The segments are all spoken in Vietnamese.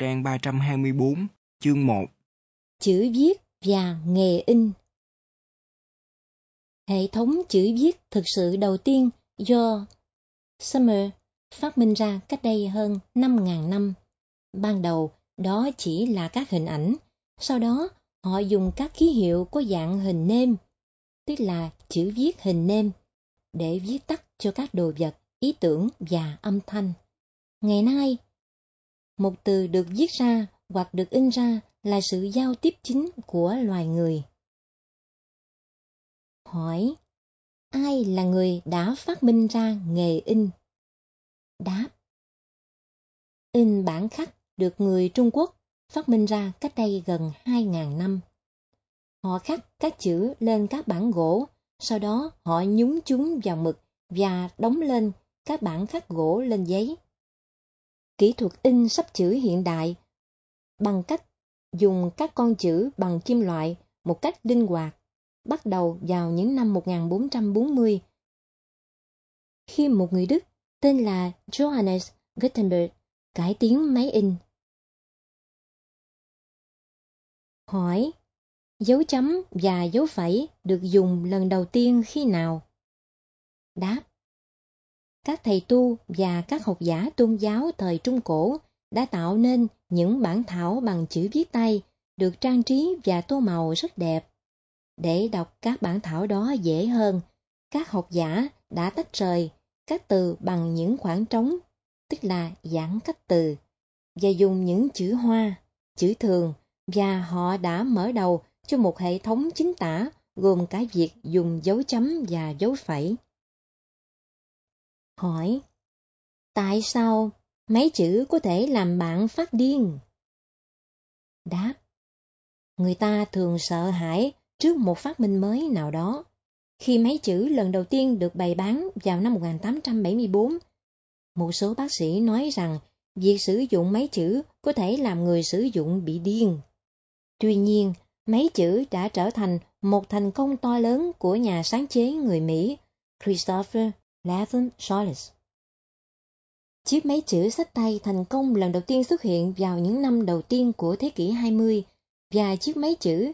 trang 324, chương 1. Chữ viết và nghề in Hệ thống chữ viết thực sự đầu tiên do Summer phát minh ra cách đây hơn 5.000 năm. Ban đầu, đó chỉ là các hình ảnh, sau đó họ dùng các ký hiệu có dạng hình nêm, tức là chữ viết hình nêm, để viết tắt cho các đồ vật, ý tưởng và âm thanh. Ngày nay, một từ được viết ra hoặc được in ra là sự giao tiếp chính của loài người. Hỏi, ai là người đã phát minh ra nghề in? Đáp, in bản khắc được người Trung Quốc phát minh ra cách đây gần 2.000 năm. Họ khắc các chữ lên các bản gỗ, sau đó họ nhúng chúng vào mực và đóng lên các bản khắc gỗ lên giấy. Kỹ thuật in sắp chữ hiện đại bằng cách dùng các con chữ bằng kim loại một cách linh hoạt, bắt đầu vào những năm 1440. Khi một người Đức tên là Johannes Gutenberg cải tiến máy in. Hỏi, dấu chấm và dấu phẩy được dùng lần đầu tiên khi nào? Đáp, các thầy tu và các học giả tôn giáo thời Trung Cổ đã tạo nên những bản thảo bằng chữ viết tay được trang trí và tô màu rất đẹp. Để đọc các bản thảo đó dễ hơn, các học giả đã tách rời các từ bằng những khoảng trống, tức là giãn cách từ, và dùng những chữ hoa, chữ thường, và họ đã mở đầu cho một hệ thống chính tả gồm cả việc dùng dấu chấm và dấu phẩy. Hỏi, tại sao mấy chữ có thể làm bạn phát điên? Đáp, người ta thường sợ hãi trước một phát minh mới nào đó. Khi mấy chữ lần đầu tiên được bày bán vào năm 1874, một số bác sĩ nói rằng việc sử dụng mấy chữ có thể làm người sử dụng bị điên. Tuy nhiên, mấy chữ đã trở thành một thành công to lớn của nhà sáng chế người Mỹ Christopher Latham Charles. Chiếc máy chữ sách tay thành công lần đầu tiên xuất hiện vào những năm đầu tiên của thế kỷ 20 và chiếc máy chữ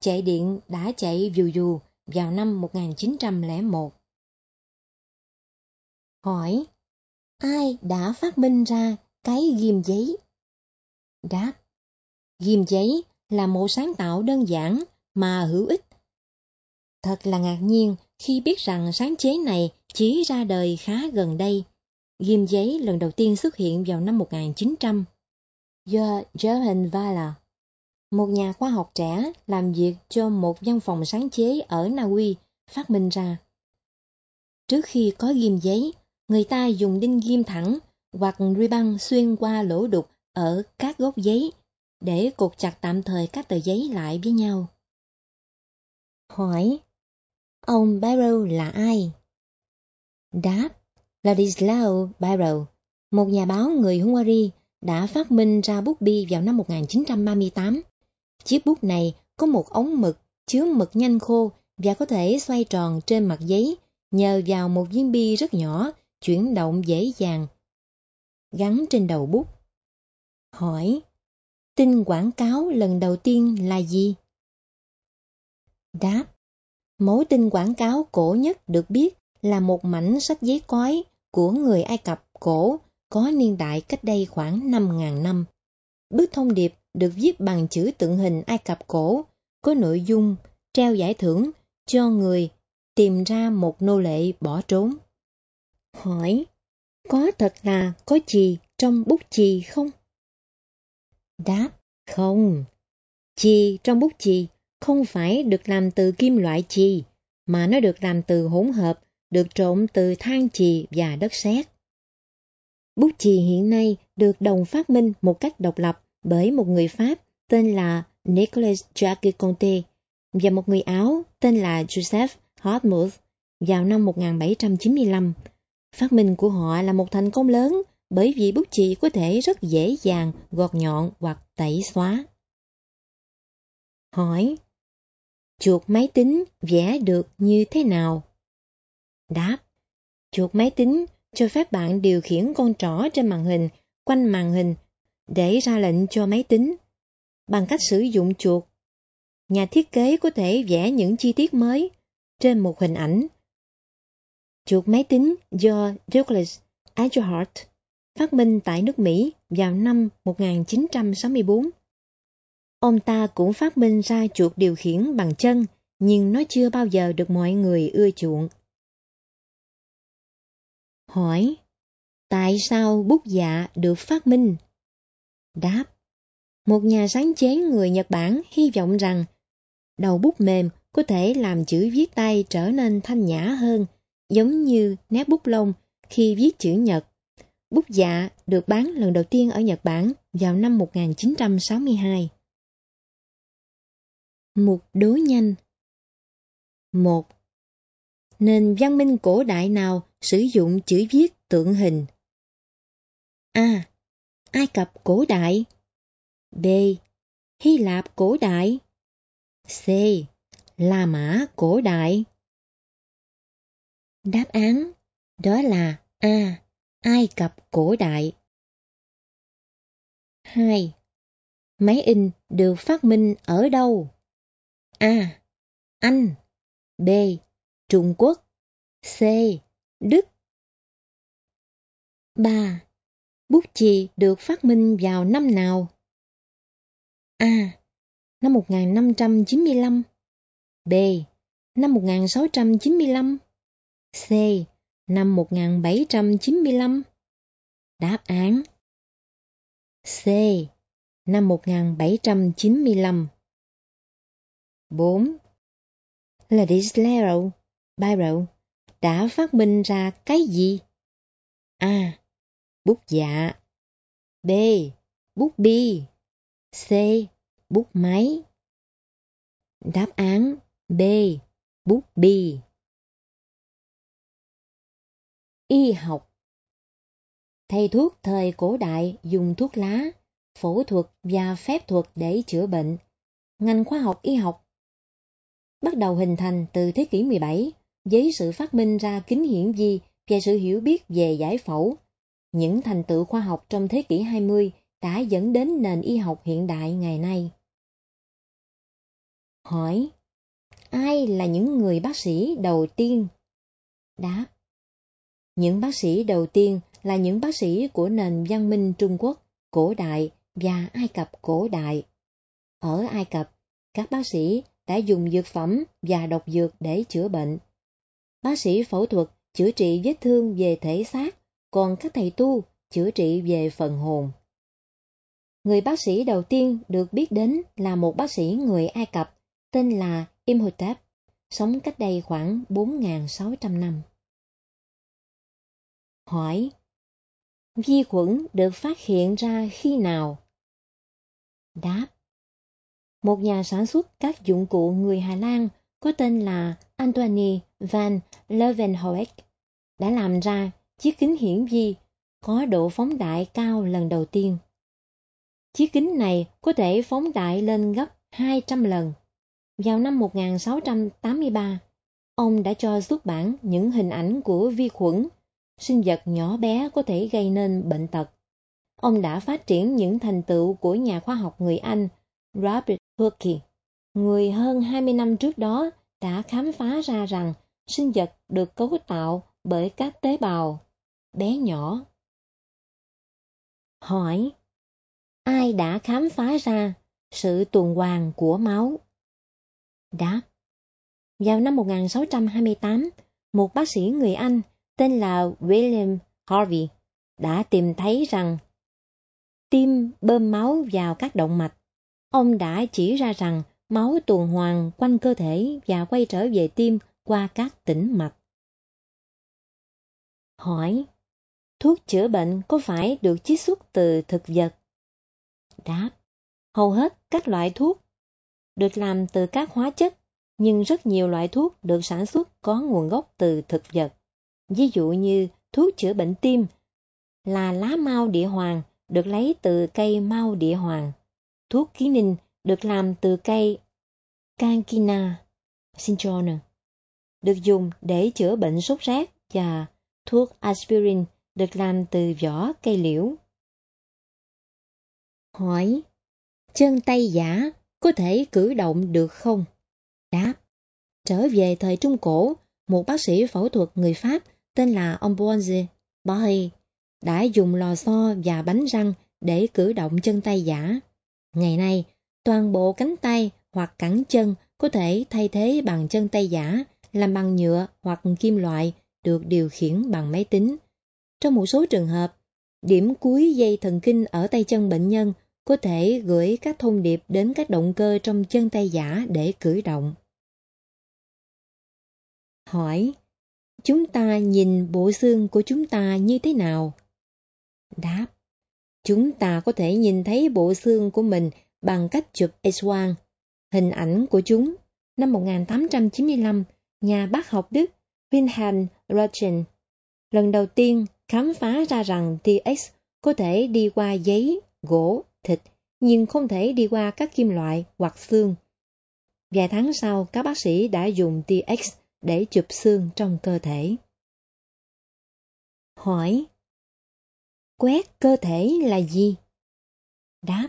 chạy điện đã chạy dù dù vào năm 1901. Hỏi, ai đã phát minh ra cái ghim giấy? Đáp, ghim giấy là một sáng tạo đơn giản mà hữu ích. Thật là ngạc nhiên khi biết rằng sáng chế này chỉ ra đời khá gần đây. Ghim giấy lần đầu tiên xuất hiện vào năm 1900 do Johann Walla, một nhà khoa học trẻ làm việc cho một văn phòng sáng chế ở Na Uy, phát minh ra. Trước khi có ghim giấy, người ta dùng đinh ghim thẳng hoặc ruy băng xuyên qua lỗ đục ở các góc giấy để cột chặt tạm thời các tờ giấy lại với nhau. Hỏi, ông Barrow là ai? Đáp, Ladislao Barrow, một nhà báo người Hungary, đã phát minh ra bút bi vào năm 1938. Chiếc bút này có một ống mực chứa mực nhanh khô và có thể xoay tròn trên mặt giấy nhờ vào một viên bi rất nhỏ, chuyển động dễ dàng. Gắn trên đầu bút. Hỏi, tin quảng cáo lần đầu tiên là gì? Đáp, mối tin quảng cáo cổ nhất được biết là một mảnh sách giấy cói của người Ai Cập cổ có niên đại cách đây khoảng 5.000 năm. Bức thông điệp được viết bằng chữ tượng hình Ai Cập cổ, có nội dung treo giải thưởng cho người tìm ra một nô lệ bỏ trốn. Hỏi, có thật là có chì trong bút chì không? Đáp, không. Chì trong bút chì không phải được làm từ kim loại chì, mà nó được làm từ hỗn hợp được trộn từ than chì và đất sét. Bút chì hiện nay được đồng phát minh một cách độc lập bởi một người Pháp tên là Nicolas Jacques Conte và một người Áo tên là Joseph Hotmuth vào năm 1795. Phát minh của họ là một thành công lớn bởi vì bút chì có thể rất dễ dàng gọt nhọn hoặc tẩy xóa. Hỏi, Chuột máy tính vẽ được như thế nào? Đáp Chuột máy tính cho phép bạn điều khiển con trỏ trên màn hình, quanh màn hình, để ra lệnh cho máy tính bằng cách sử dụng chuột. Nhà thiết kế có thể vẽ những chi tiết mới trên một hình ảnh. Chuột máy tính do Douglas Agerhart phát minh tại nước Mỹ vào năm 1964. Ông ta cũng phát minh ra chuột điều khiển bằng chân, nhưng nó chưa bao giờ được mọi người ưa chuộng. Hỏi, tại sao bút dạ được phát minh? Đáp, một nhà sáng chế người Nhật Bản hy vọng rằng đầu bút mềm có thể làm chữ viết tay trở nên thanh nhã hơn, giống như nét bút lông khi viết chữ Nhật. Bút dạ được bán lần đầu tiên ở Nhật Bản vào năm 1962. Mục đối nhanh một Nền văn minh cổ đại nào sử dụng chữ viết tượng hình? A. Ai Cập cổ đại B. Hy Lạp cổ đại C. La Mã cổ đại Đáp án, đó là A. Ai Cập cổ đại 2. Máy in được phát minh ở đâu? A. Anh B. Trung Quốc C. Đức ba Bút chì được phát minh vào năm nào? A. Năm 1595 B. Năm 1695 C. Năm 1795 Đáp án C. Năm 1795 4. Ladislao Biro đã phát minh ra cái gì? A. Bút dạ B. Bút bi C. Bút máy Đáp án B. Bút bi Y học Thầy thuốc thời cổ đại dùng thuốc lá, phẫu thuật và phép thuật để chữa bệnh. Ngành khoa học y học bắt đầu hình thành từ thế kỷ 17 với sự phát minh ra kính hiển vi và sự hiểu biết về giải phẫu. Những thành tựu khoa học trong thế kỷ 20 đã dẫn đến nền y học hiện đại ngày nay. Hỏi, ai là những người bác sĩ đầu tiên? Đáp, những bác sĩ đầu tiên là những bác sĩ của nền văn minh Trung Quốc, cổ đại và Ai Cập cổ đại. Ở Ai Cập, các bác sĩ đã dùng dược phẩm và độc dược để chữa bệnh. Bác sĩ phẫu thuật chữa trị vết thương về thể xác, còn các thầy tu chữa trị về phần hồn. Người bác sĩ đầu tiên được biết đến là một bác sĩ người Ai Cập tên là Imhotep, sống cách đây khoảng 4.600 năm. Hỏi Vi khuẩn được phát hiện ra khi nào? Đáp một nhà sản xuất các dụng cụ người Hà Lan có tên là Antoine van Leeuwenhoek đã làm ra chiếc kính hiển vi có độ phóng đại cao lần đầu tiên. Chiếc kính này có thể phóng đại lên gấp 200 lần. Vào năm 1683, ông đã cho xuất bản những hình ảnh của vi khuẩn, sinh vật nhỏ bé có thể gây nên bệnh tật. Ông đã phát triển những thành tựu của nhà khoa học người Anh Robert Hooke, người hơn 20 năm trước đó đã khám phá ra rằng sinh vật được cấu tạo bởi các tế bào bé nhỏ. Hỏi, ai đã khám phá ra sự tuần hoàn của máu? Đáp, vào năm 1628, một bác sĩ người Anh tên là William Harvey đã tìm thấy rằng tim bơm máu vào các động mạch Ông đã chỉ ra rằng máu tuần hoàn quanh cơ thể và quay trở về tim qua các tĩnh mạch. Hỏi, thuốc chữa bệnh có phải được chiết xuất từ thực vật? Đáp, hầu hết các loại thuốc được làm từ các hóa chất, nhưng rất nhiều loại thuốc được sản xuất có nguồn gốc từ thực vật. Ví dụ như thuốc chữa bệnh tim là lá mau địa hoàng được lấy từ cây mau địa hoàng. Thuốc ký ninh được làm từ cây Cankina cinchona, được dùng để chữa bệnh sốt rét và thuốc aspirin được làm từ vỏ cây liễu. Hỏi, chân tay giả có thể cử động được không? Đáp, trở về thời Trung Cổ, một bác sĩ phẫu thuật người Pháp tên là Ambroise Boy đã dùng lò xo và bánh răng để cử động chân tay giả. Ngày nay, toàn bộ cánh tay hoặc cẳng chân có thể thay thế bằng chân tay giả làm bằng nhựa hoặc kim loại được điều khiển bằng máy tính. Trong một số trường hợp, điểm cuối dây thần kinh ở tay chân bệnh nhân có thể gửi các thông điệp đến các động cơ trong chân tay giả để cử động. Hỏi, chúng ta nhìn bộ xương của chúng ta như thế nào? Đáp, chúng ta có thể nhìn thấy bộ xương của mình bằng cách chụp X-quang. Hình ảnh của chúng, năm 1895, nhà bác học Đức Wilhelm Röntgen lần đầu tiên khám phá ra rằng TX có thể đi qua giấy, gỗ, thịt, nhưng không thể đi qua các kim loại hoặc xương. Vài tháng sau, các bác sĩ đã dùng TX để chụp xương trong cơ thể. Hỏi Quét cơ thể là gì? Đáp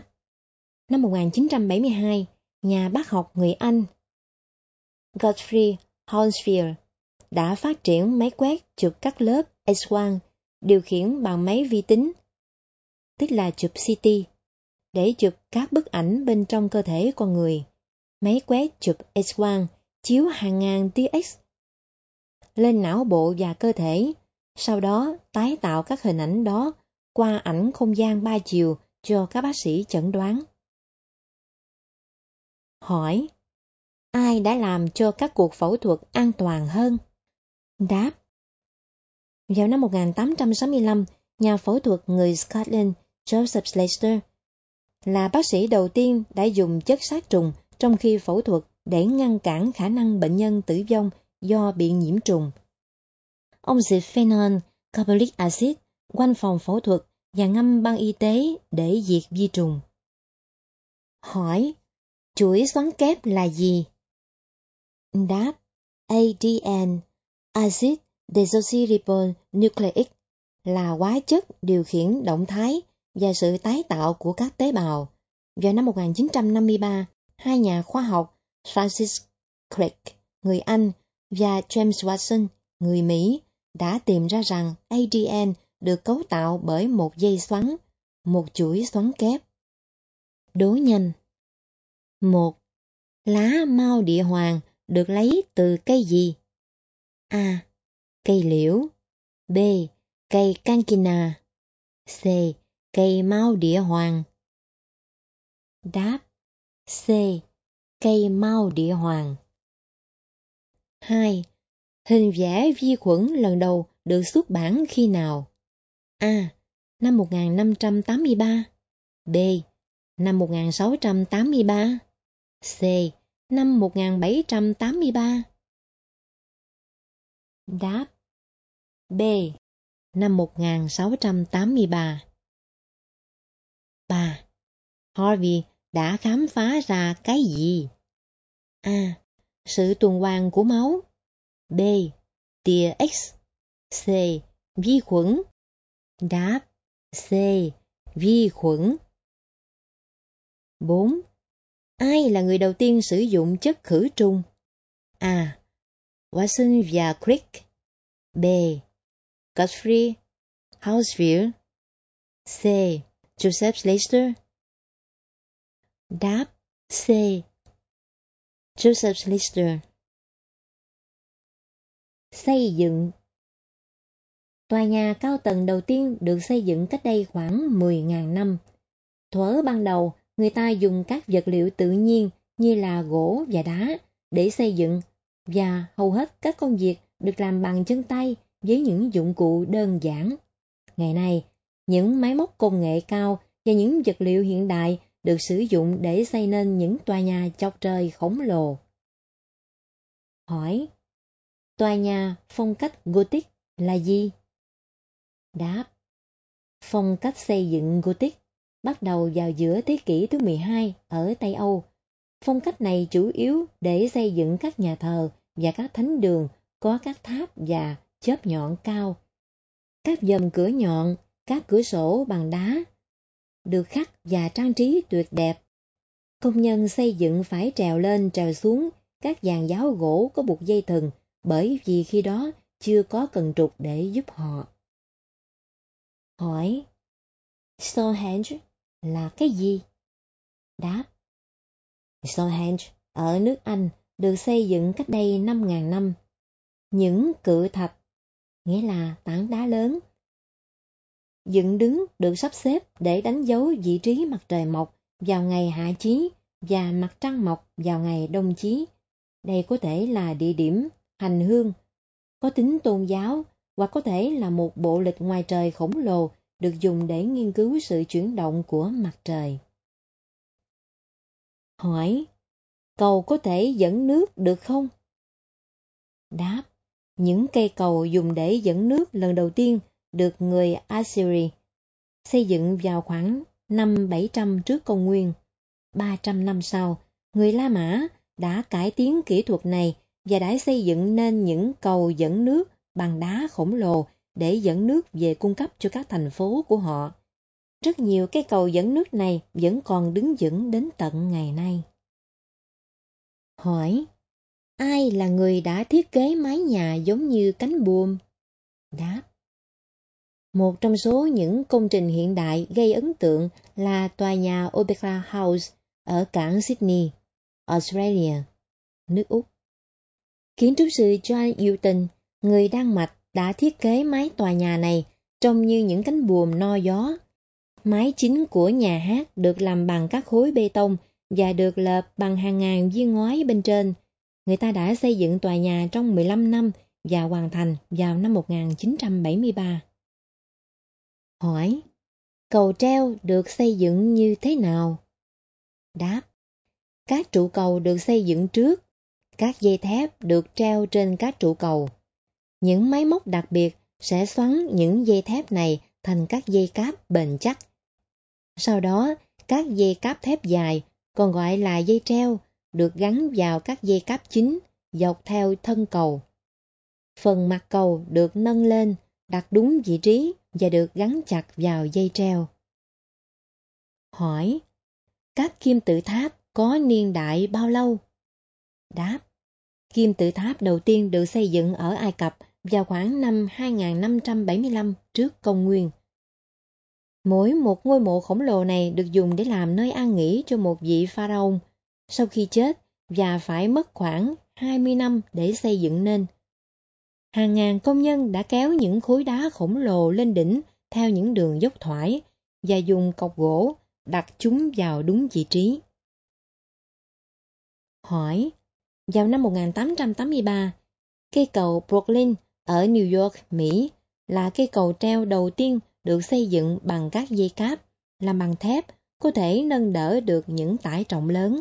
Năm 1972, nhà bác học người Anh Godfrey Hounsfield đã phát triển máy quét chụp các lớp X-quang điều khiển bằng máy vi tính, tức là chụp CT, để chụp các bức ảnh bên trong cơ thể con người. Máy quét chụp X-quang chiếu hàng ngàn tia X lên não bộ và cơ thể, sau đó tái tạo các hình ảnh đó qua ảnh không gian ba chiều cho các bác sĩ chẩn đoán. Hỏi, ai đã làm cho các cuộc phẫu thuật an toàn hơn? Đáp, vào năm 1865, nhà phẫu thuật người Scotland Joseph Slater là bác sĩ đầu tiên đã dùng chất sát trùng trong khi phẫu thuật để ngăn cản khả năng bệnh nhân tử vong do bị nhiễm trùng. Ông dịch phenol carbolic acid quanh phòng phẫu thuật và ngâm băng y tế để diệt vi trùng. Hỏi, chuỗi xoắn kép là gì? Đáp, ADN, acid desoxyribonucleic, là hóa chất điều khiển động thái và sự tái tạo của các tế bào. Vào năm 1953, hai nhà khoa học Francis Crick, người Anh, và James Watson, người Mỹ, đã tìm ra rằng ADN được cấu tạo bởi một dây xoắn, một chuỗi xoắn kép. Đố nhanh một, Lá mau địa hoàng được lấy từ cây gì? A. Cây liễu B. Cây cankina C. Cây mau địa hoàng Đáp, C. Cây mau địa hoàng 2. Hình vẽ vi khuẩn lần đầu được xuất bản khi nào? A. Năm 1583 B. Năm 1683 C. Năm 1783 Đáp, B. Năm 1683 3. Harvey đã khám phá ra cái gì? A. Sự tuần hoàn của máu B. Tia X C. Vi khuẩn Đáp, C. Vi khuẩn 4. Ai là người đầu tiên sử dụng chất khử trùng? A. Watson và Crick B. Godfrey Houseville C. Joseph Slater Đáp C. Joseph Slater Xây dựng Tòa nhà cao tầng đầu tiên được xây dựng cách đây khoảng 10.000 năm. Thuở ban đầu, người ta dùng các vật liệu tự nhiên như là gỗ và đá để xây dựng và hầu hết các công việc được làm bằng chân tay với những dụng cụ đơn giản. Ngày nay, những máy móc công nghệ cao và những vật liệu hiện đại được sử dụng để xây nên những tòa nhà chọc trời khổng lồ. Hỏi, tòa nhà phong cách Gothic là gì? Đáp, phong cách xây dựng Gothic bắt đầu vào giữa thế kỷ thứ 12 ở Tây Âu. Phong cách này chủ yếu để xây dựng các nhà thờ và các thánh đường có các tháp và chớp nhọn cao. Các dầm cửa nhọn, các cửa sổ bằng đá. được khắc và trang trí tuyệt đẹp. Công nhân xây dựng phải trèo lên trèo xuống các dàn giáo gỗ có buộc dây thừng bởi vì khi đó chưa có cần trục để giúp họ. Hỏi, Stonehenge là cái gì? Đáp, Stonehenge ở nước Anh được xây dựng cách đây 5.000 năm. Những cự thạch, nghĩa là tảng đá lớn, dựng đứng được sắp xếp để đánh dấu vị trí mặt trời mọc vào ngày hạ chí và mặt trăng mọc vào ngày đông chí. Đây có thể là địa điểm hành hương, có tính tôn giáo hoặc có thể là một bộ lịch ngoài trời khổng lồ được dùng để nghiên cứu sự chuyển động của mặt trời. Hỏi, cầu có thể dẫn nước được không? Đáp, những cây cầu dùng để dẫn nước lần đầu tiên được người Assyri xây dựng vào khoảng năm 700 trước công nguyên. 300 năm sau, người La Mã đã cải tiến kỹ thuật này và đã xây dựng nên những cầu dẫn nước bằng đá khổng lồ để dẫn nước về cung cấp cho các thành phố của họ. Rất nhiều cây cầu dẫn nước này vẫn còn đứng vững đến tận ngày nay. Hỏi, ai là người đã thiết kế mái nhà giống như cánh buồm? Đáp, một trong số những công trình hiện đại gây ấn tượng là tòa nhà Opera House ở cảng Sydney, Australia, nước Úc. Kiến trúc sư John Newton, người Đan Mạch, đã thiết kế mái tòa nhà này trông như những cánh buồm no gió. Mái chính của nhà hát được làm bằng các khối bê tông và được lợp bằng hàng ngàn viên ngói bên trên. Người ta đã xây dựng tòa nhà trong 15 năm và hoàn thành vào năm 1973. Hỏi, cầu treo được xây dựng như thế nào? Đáp, các trụ cầu được xây dựng trước, các dây thép được treo trên các trụ cầu. Những máy móc đặc biệt sẽ xoắn những dây thép này thành các dây cáp bền chắc. Sau đó, các dây cáp thép dài, còn gọi là dây treo, được gắn vào các dây cáp chính dọc theo thân cầu. Phần mặt cầu được nâng lên, đặt đúng vị trí và được gắn chặt vào dây treo. Hỏi, các kim tự tháp có niên đại bao lâu? Đáp, kim tự tháp đầu tiên được xây dựng ở Ai Cập vào khoảng năm 2575 trước công nguyên. Mỗi một ngôi mộ khổng lồ này được dùng để làm nơi an nghỉ cho một vị pharaoh sau khi chết và phải mất khoảng 20 năm để xây dựng nên. Hàng ngàn công nhân đã kéo những khối đá khổng lồ lên đỉnh theo những đường dốc thoải và dùng cọc gỗ đặt chúng vào đúng vị trí. Hỏi, vào năm 1883, cây cầu Brooklyn ở New York, Mỹ là cây cầu treo đầu tiên được xây dựng bằng các dây cáp, làm bằng thép, có thể nâng đỡ được những tải trọng lớn.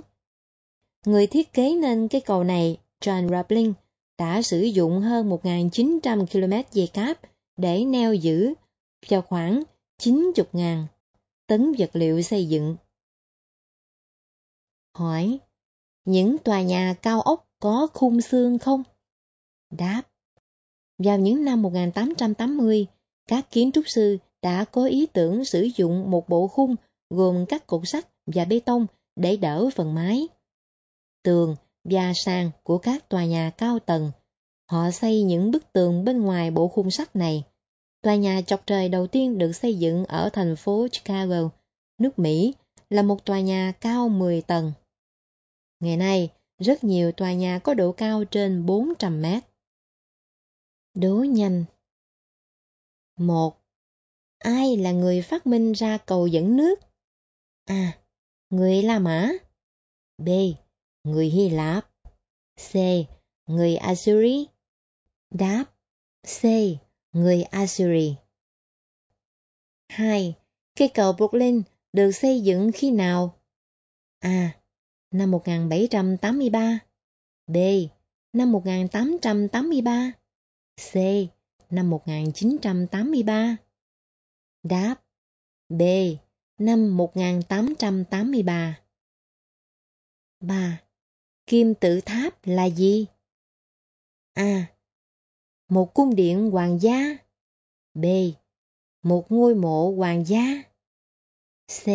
Người thiết kế nên cây cầu này, John Raplin, đã sử dụng hơn 1.900 km dây cáp để neo giữ cho khoảng 90.000 tấn vật liệu xây dựng. Hỏi, những tòa nhà cao ốc có khung xương không? Đáp, vào những năm 1880, các kiến trúc sư đã có ý tưởng sử dụng một bộ khung gồm các cột sắt và bê tông để đỡ phần mái. Tường và sàn của các tòa nhà cao tầng. Họ xây những bức tường bên ngoài bộ khung sắt này. Tòa nhà chọc trời đầu tiên được xây dựng ở thành phố Chicago, nước Mỹ, là một tòa nhà cao 10 tầng. Ngày nay, rất nhiều tòa nhà có độ cao trên 400 mét. Đố nhanh một, Ai là người phát minh ra cầu dẫn nước? A. Người La Mã B, người Hy Lạp. C. Người Assyri. Đáp. C. Người Assyri. 2. Cây cầu Brooklyn được xây dựng khi nào? A. Năm 1783 B. Năm 1883 C. Năm 1983 Đáp, B. Năm 1883 3. Kim tự tháp là gì? A. Một cung điện hoàng gia. B. Một ngôi mộ hoàng gia. C.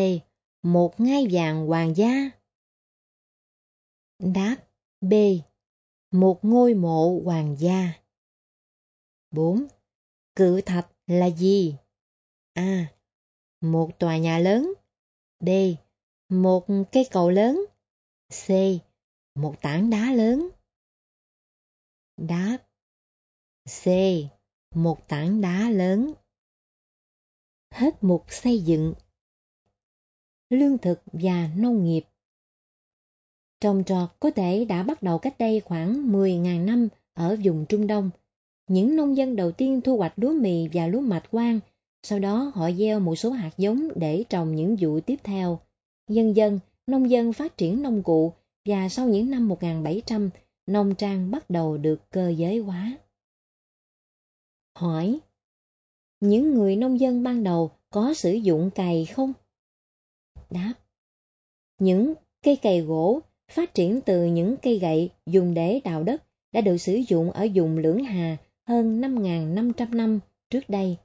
Một ngai vàng hoàng gia. Đáp, B. Một ngôi mộ hoàng gia. 4. Cự thạch là gì? A. Một tòa nhà lớn. B. Một cây cầu lớn. C. Một tảng đá lớn. Đáp C. Một tảng đá lớn. Hết mục xây dựng. Lương thực và nông nghiệp. Trồng trọt có thể đã bắt đầu cách đây khoảng 10.000 năm ở vùng Trung Đông. Những nông dân đầu tiên thu hoạch lúa mì và lúa mạch quang, sau đó họ gieo một số hạt giống để trồng những vụ tiếp theo. Dần dần, nông dân phát triển nông cụ và sau những năm 1700, nông trang bắt đầu được cơ giới hóa. Hỏi Những người nông dân ban đầu có sử dụng cày không? Đáp Những cây cày gỗ phát triển từ những cây gậy dùng để đào đất đã được sử dụng ở vùng Lưỡng Hà hơn 5.500 năm trước đây.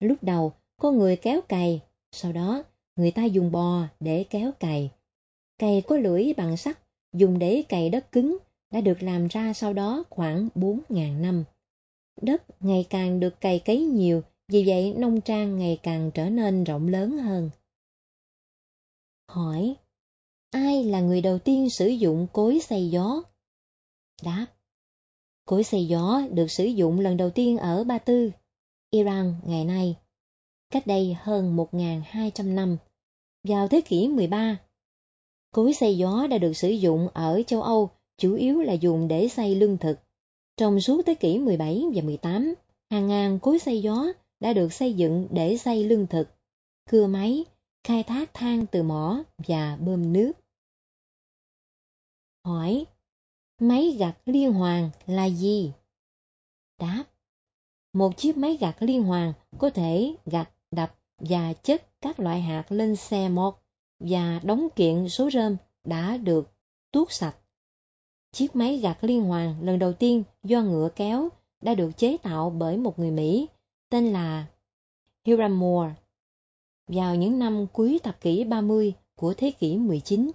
Lúc đầu, có người kéo cày, sau đó người ta dùng bò để kéo cày. Cày có lưỡi bằng sắt dùng để cày đất cứng đã được làm ra sau đó khoảng 4.000 năm. Đất ngày càng được cày cấy nhiều, vì vậy nông trang ngày càng trở nên rộng lớn hơn. Hỏi, ai là người đầu tiên sử dụng cối xay gió? Đáp, cối xay gió được sử dụng lần đầu tiên ở Ba Tư, Iran ngày nay, cách đây hơn 1.200 năm, vào thế kỷ 13. Cối xay gió đã được sử dụng ở châu Âu chủ yếu là dùng để xay lương thực. Trong suốt thế kỷ 17 và 18, hàng ngàn cối xay gió đã được xây dựng để xay lương thực, cưa máy, khai thác than từ mỏ và bơm nước. Hỏi, máy gặt liên hoàn là gì? Đáp, một chiếc máy gặt liên hoàn có thể gặt, đập và chất các loại hạt lên xe một và đóng kiện số rơm đã được tuốt sạch. Chiếc máy gặt liên hoàn lần đầu tiên do ngựa kéo đã được chế tạo bởi một người Mỹ tên là Hiram Moore vào những năm cuối thập kỷ 30 của thế kỷ 19.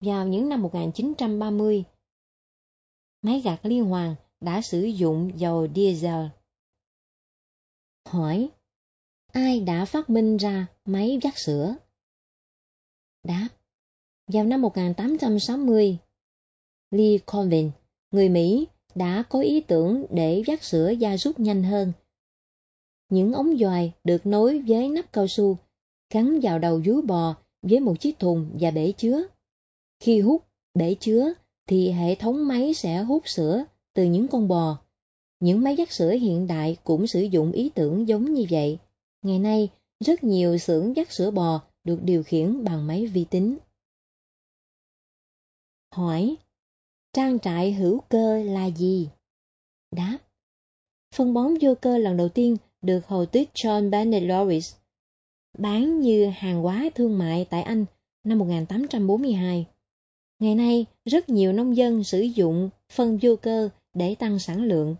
Vào những năm 1930, máy gặt liên hoàn đã sử dụng dầu diesel. Hỏi, ai đã phát minh ra máy vắt sữa? Đáp, vào năm 1860, Lee Colvin, người Mỹ, đã có ý tưởng để vắt sữa gia súc nhanh hơn. Những ống dòi được nối với nắp cao su, gắn vào đầu vú bò với một chiếc thùng và bể chứa. Khi hút bể chứa thì hệ thống máy sẽ hút sữa từ những con bò. Những máy dắt sữa hiện đại cũng sử dụng ý tưởng giống như vậy. Ngày nay, rất nhiều xưởng dắt sữa bò được điều khiển bằng máy vi tính. Hỏi Trang trại hữu cơ là gì? Đáp Phân bón vô cơ lần đầu tiên được hầu tước John Bennett Lawrence bán như hàng hóa thương mại tại Anh năm 1842. Ngày nay, rất nhiều nông dân sử dụng phân vô cơ để tăng sản lượng.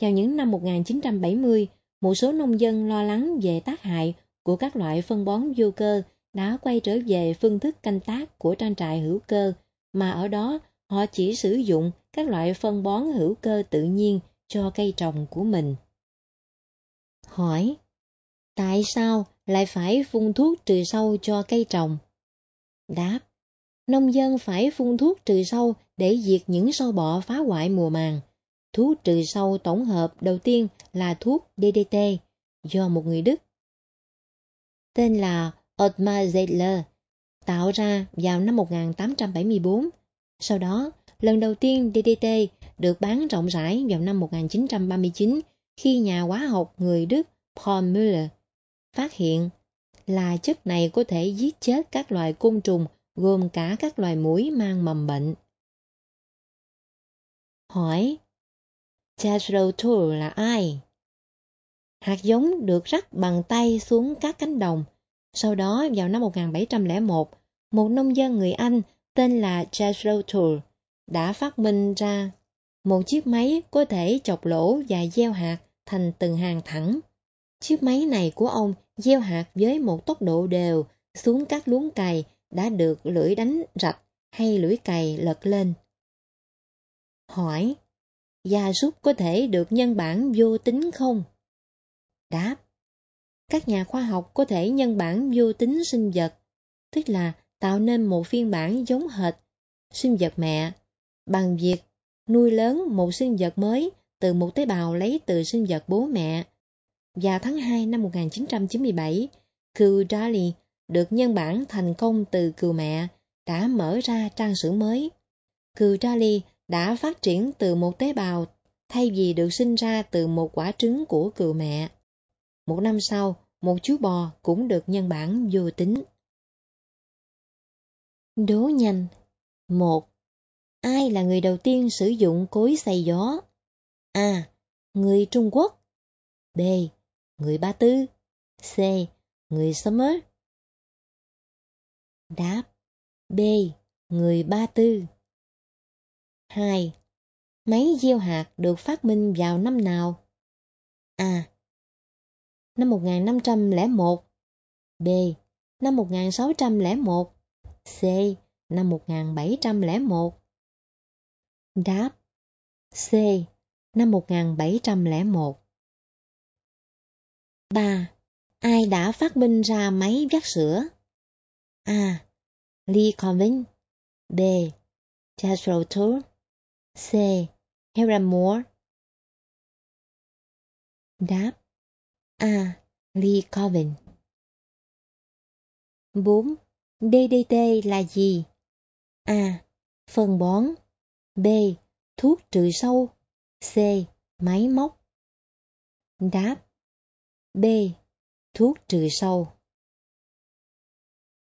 Vào những năm 1970, một số nông dân lo lắng về tác hại của các loại phân bón vô cơ đã quay trở về phương thức canh tác của trang trại hữu cơ, mà ở đó họ chỉ sử dụng các loại phân bón hữu cơ tự nhiên cho cây trồng của mình. Hỏi, tại sao lại phải phun thuốc trừ sâu cho cây trồng? Đáp, nông dân phải phun thuốc trừ sâu để diệt những sâu bọ phá hoại mùa màng. Thuốc trừ sâu tổng hợp đầu tiên là thuốc DDT do một người Đức tên là Ottmar Zeidler tạo ra vào năm 1874 sau đó, lần đầu tiên DDT được bán rộng rãi vào năm 1939 khi nhà hóa học người Đức Paul Müller phát hiện là chất này có thể giết chết các loài côn trùng gồm cả các loài muỗi mang mầm bệnh. Hỏi Jethro Tull là ai? Hạt giống được rắc bằng tay xuống các cánh đồng. Sau đó vào năm 1701, một nông dân người Anh tên là Jethro Tull đã phát minh ra một chiếc máy có thể chọc lỗ và gieo hạt thành từng hàng thẳng. Chiếc máy này của ông gieo hạt với một tốc độ đều xuống các luống cày đã được lưỡi đánh rạch hay lưỡi cày lật lên. Hỏi, gia súc có thể được nhân bản vô tính không? Đáp, các nhà khoa học có thể nhân bản vô tính sinh vật, tức là tạo nên một phiên bản giống hệt sinh vật mẹ bằng việc nuôi lớn một sinh vật mới từ một tế bào lấy từ sinh vật bố mẹ. Vào tháng 2 năm 1997, Kudali được nhân bản thành công từ cừu mẹ đã mở ra trang sử mới. Cừu Charlie đã phát triển từ một tế bào thay vì được sinh ra từ một quả trứng của cừu mẹ. Một năm sau, một chú bò cũng được nhân bản vô tính. Đố nhanh một Ai là người đầu tiên sử dụng cối xay gió? A. Người Trung Quốc B. Người Ba Tư C. Người Summer Đáp B. Người Ba Tư 2. Máy gieo hạt được phát minh vào năm nào? A. Năm 1501 B. Năm 1601 C. Năm 1701 Đáp C. Năm 1701 3. Ai đã phát minh ra máy vắt sữa? A. Lee Convin B. Jethro Tull C. Hiram Moore Đáp A. Lee Convin. 4. DDT là gì? A. Phân bón B. Thuốc trừ sâu C. Máy móc Đáp B. Thuốc trừ sâu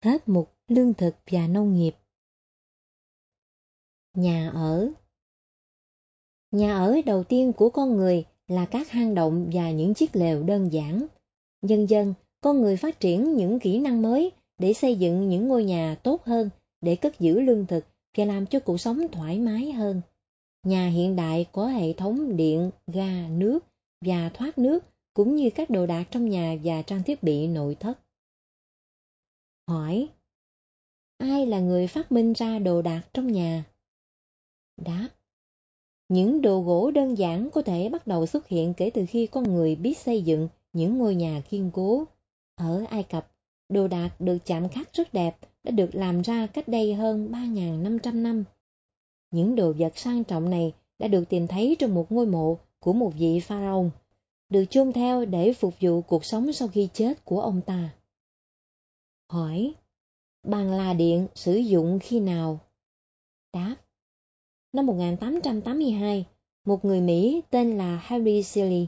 Hết mục lương thực và nông nghiệp Nhà ở Nhà ở đầu tiên của con người là các hang động và những chiếc lều đơn giản. Dần dần, con người phát triển những kỹ năng mới để xây dựng những ngôi nhà tốt hơn, để cất giữ lương thực và làm cho cuộc sống thoải mái hơn. Nhà hiện đại có hệ thống điện, ga, nước và thoát nước, cũng như các đồ đạc trong nhà và trang thiết bị nội thất. Hỏi Ai là người phát minh ra đồ đạc trong nhà? Đáp những đồ gỗ đơn giản có thể bắt đầu xuất hiện kể từ khi con người biết xây dựng những ngôi nhà kiên cố. Ở Ai Cập, đồ đạc được chạm khắc rất đẹp đã được làm ra cách đây hơn 3.500 năm. Những đồ vật sang trọng này đã được tìm thấy trong một ngôi mộ của một vị pharaoh, được chôn theo để phục vụ cuộc sống sau khi chết của ông ta. Hỏi, bàn là điện sử dụng khi nào? Đáp, Năm 1882, một người Mỹ tên là Harry Seeley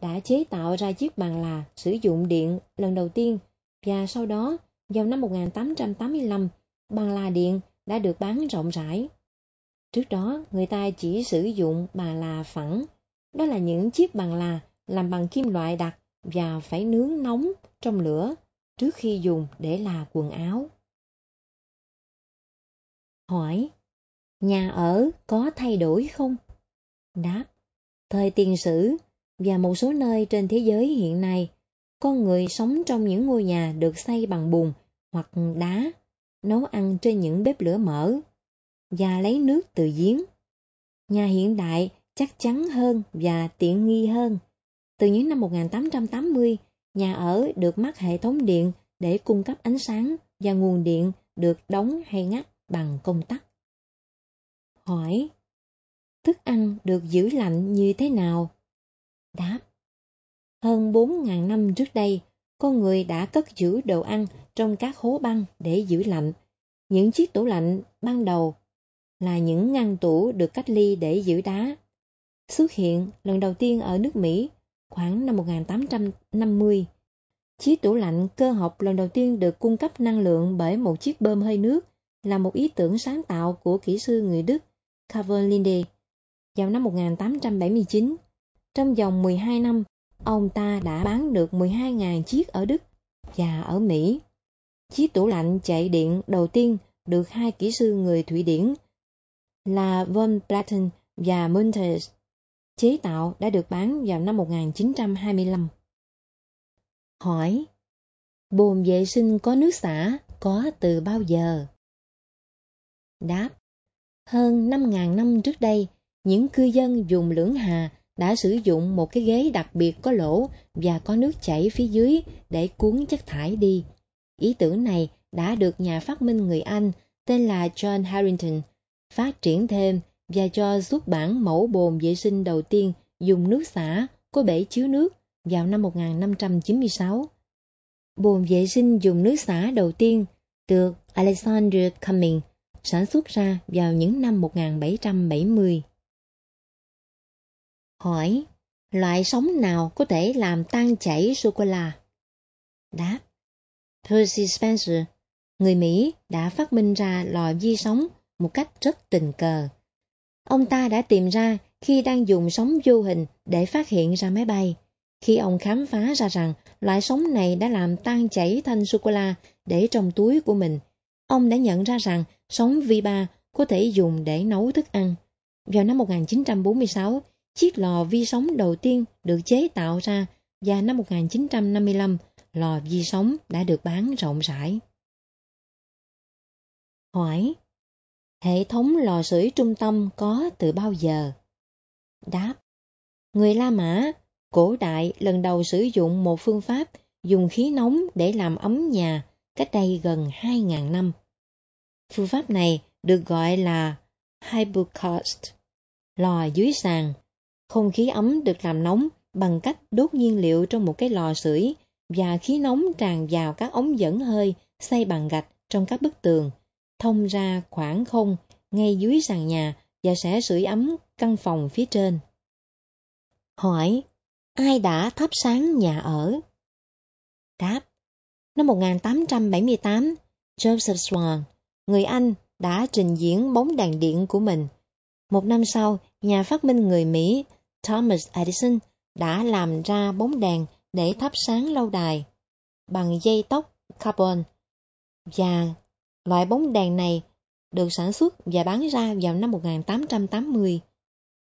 đã chế tạo ra chiếc bàn là sử dụng điện lần đầu tiên và sau đó vào năm 1885 bàn là điện đã được bán rộng rãi. Trước đó người ta chỉ sử dụng bàn là phẳng, đó là những chiếc bàn là làm bằng kim loại đặc và phải nướng nóng trong lửa trước khi dùng để là quần áo. Hỏi Nhà ở có thay đổi không? Đáp, thời tiền sử và một số nơi trên thế giới hiện nay, con người sống trong những ngôi nhà được xây bằng bùn hoặc đá, nấu ăn trên những bếp lửa mở và lấy nước từ giếng. Nhà hiện đại chắc chắn hơn và tiện nghi hơn. Từ những năm 1880, nhà ở được mắc hệ thống điện để cung cấp ánh sáng và nguồn điện được đóng hay ngắt bằng công tắc hỏi thức ăn được giữ lạnh như thế nào? Đáp Hơn 4.000 năm trước đây, con người đã cất giữ đồ ăn trong các hố băng để giữ lạnh. Những chiếc tủ lạnh ban đầu là những ngăn tủ được cách ly để giữ đá. Xuất hiện lần đầu tiên ở nước Mỹ khoảng năm 1850. Chiếc tủ lạnh cơ học lần đầu tiên được cung cấp năng lượng bởi một chiếc bơm hơi nước là một ý tưởng sáng tạo của kỹ sư người Đức Cavalinde vào năm 1879. Trong vòng 12 năm, ông ta đã bán được 12.000 chiếc ở Đức và ở Mỹ. Chiếc tủ lạnh chạy điện đầu tiên được hai kỹ sư người Thụy Điển là von Platten và Munters chế tạo đã được bán vào năm 1925. Hỏi Bồn vệ sinh có nước xả có từ bao giờ? Đáp Hơn 5.000 năm trước đây, những cư dân dùng lưỡng hà đã sử dụng một cái ghế đặc biệt có lỗ và có nước chảy phía dưới để cuốn chất thải đi. Ý tưởng này đã được nhà phát minh người Anh tên là John Harrington phát triển thêm và cho xuất bản mẫu bồn vệ sinh đầu tiên dùng nước xả có bể chứa nước vào năm 1596. Bồn vệ sinh dùng nước xả đầu tiên được Alexander Cumming sản xuất ra vào những năm 1770. Hỏi, loại sóng nào có thể làm tan chảy sô-cô-la? Đáp, Percy Spencer, người Mỹ đã phát minh ra lò vi sóng một cách rất tình cờ. Ông ta đã tìm ra khi đang dùng sóng vô hình để phát hiện ra máy bay. Khi ông khám phá ra rằng loại sóng này đã làm tan chảy thanh sô-cô-la để trong túi của mình, ông đã nhận ra rằng sóng V3 có thể dùng để nấu thức ăn. Vào năm 1946, chiếc lò vi sóng đầu tiên được chế tạo ra và năm 1955, lò vi sóng đã được bán rộng rãi. Hỏi Hệ thống lò sưởi trung tâm có từ bao giờ? Đáp Người La Mã, cổ đại lần đầu sử dụng một phương pháp dùng khí nóng để làm ấm nhà cách đây gần 2.000 năm. Phương pháp này được gọi là hypocaust, lò dưới sàn. Không khí ấm được làm nóng bằng cách đốt nhiên liệu trong một cái lò sưởi và khí nóng tràn vào các ống dẫn hơi xây bằng gạch trong các bức tường thông ra khoảng không ngay dưới sàn nhà và sẽ sưởi ấm căn phòng phía trên. Hỏi, ai đã thắp sáng nhà ở? Đáp, năm 1878, Joseph Swan, người Anh đã trình diễn bóng đèn điện của mình. Một năm sau, nhà phát minh người Mỹ Thomas Edison đã làm ra bóng đèn để thắp sáng lâu đài bằng dây tóc carbon và Loại bóng đèn này được sản xuất và bán ra vào năm 1880.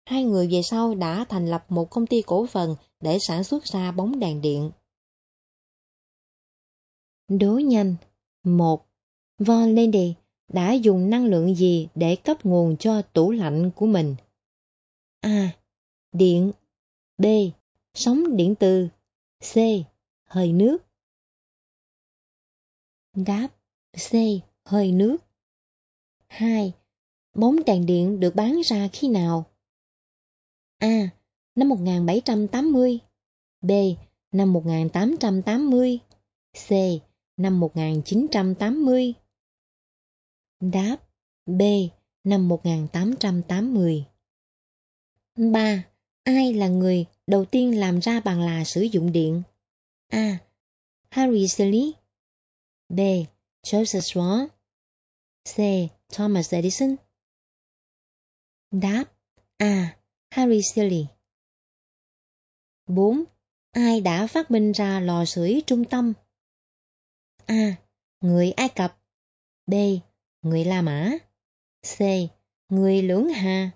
Hai người về sau đã thành lập một công ty cổ phần để sản xuất ra bóng đèn điện. Đố nhanh 1. Von Lady đã dùng năng lượng gì để cấp nguồn cho tủ lạnh của mình? A. Điện B. Sóng điện từ C. Hơi nước Đáp C hơi nước. 2. Bóng đèn điện được bán ra khi nào? A. Năm 1780 B. Năm 1880 C. Năm 1980 Đáp, B. Năm 1880 3. Ai là người đầu tiên làm ra bằng là sử dụng điện? A. Harry Sally B. Joseph Swan C. Thomas Edison Đáp A. Harry Seeley 4. Ai đã phát minh ra lò sưởi trung tâm? A. Người Ai Cập B. Người La Mã C. Người Lưỡng Hà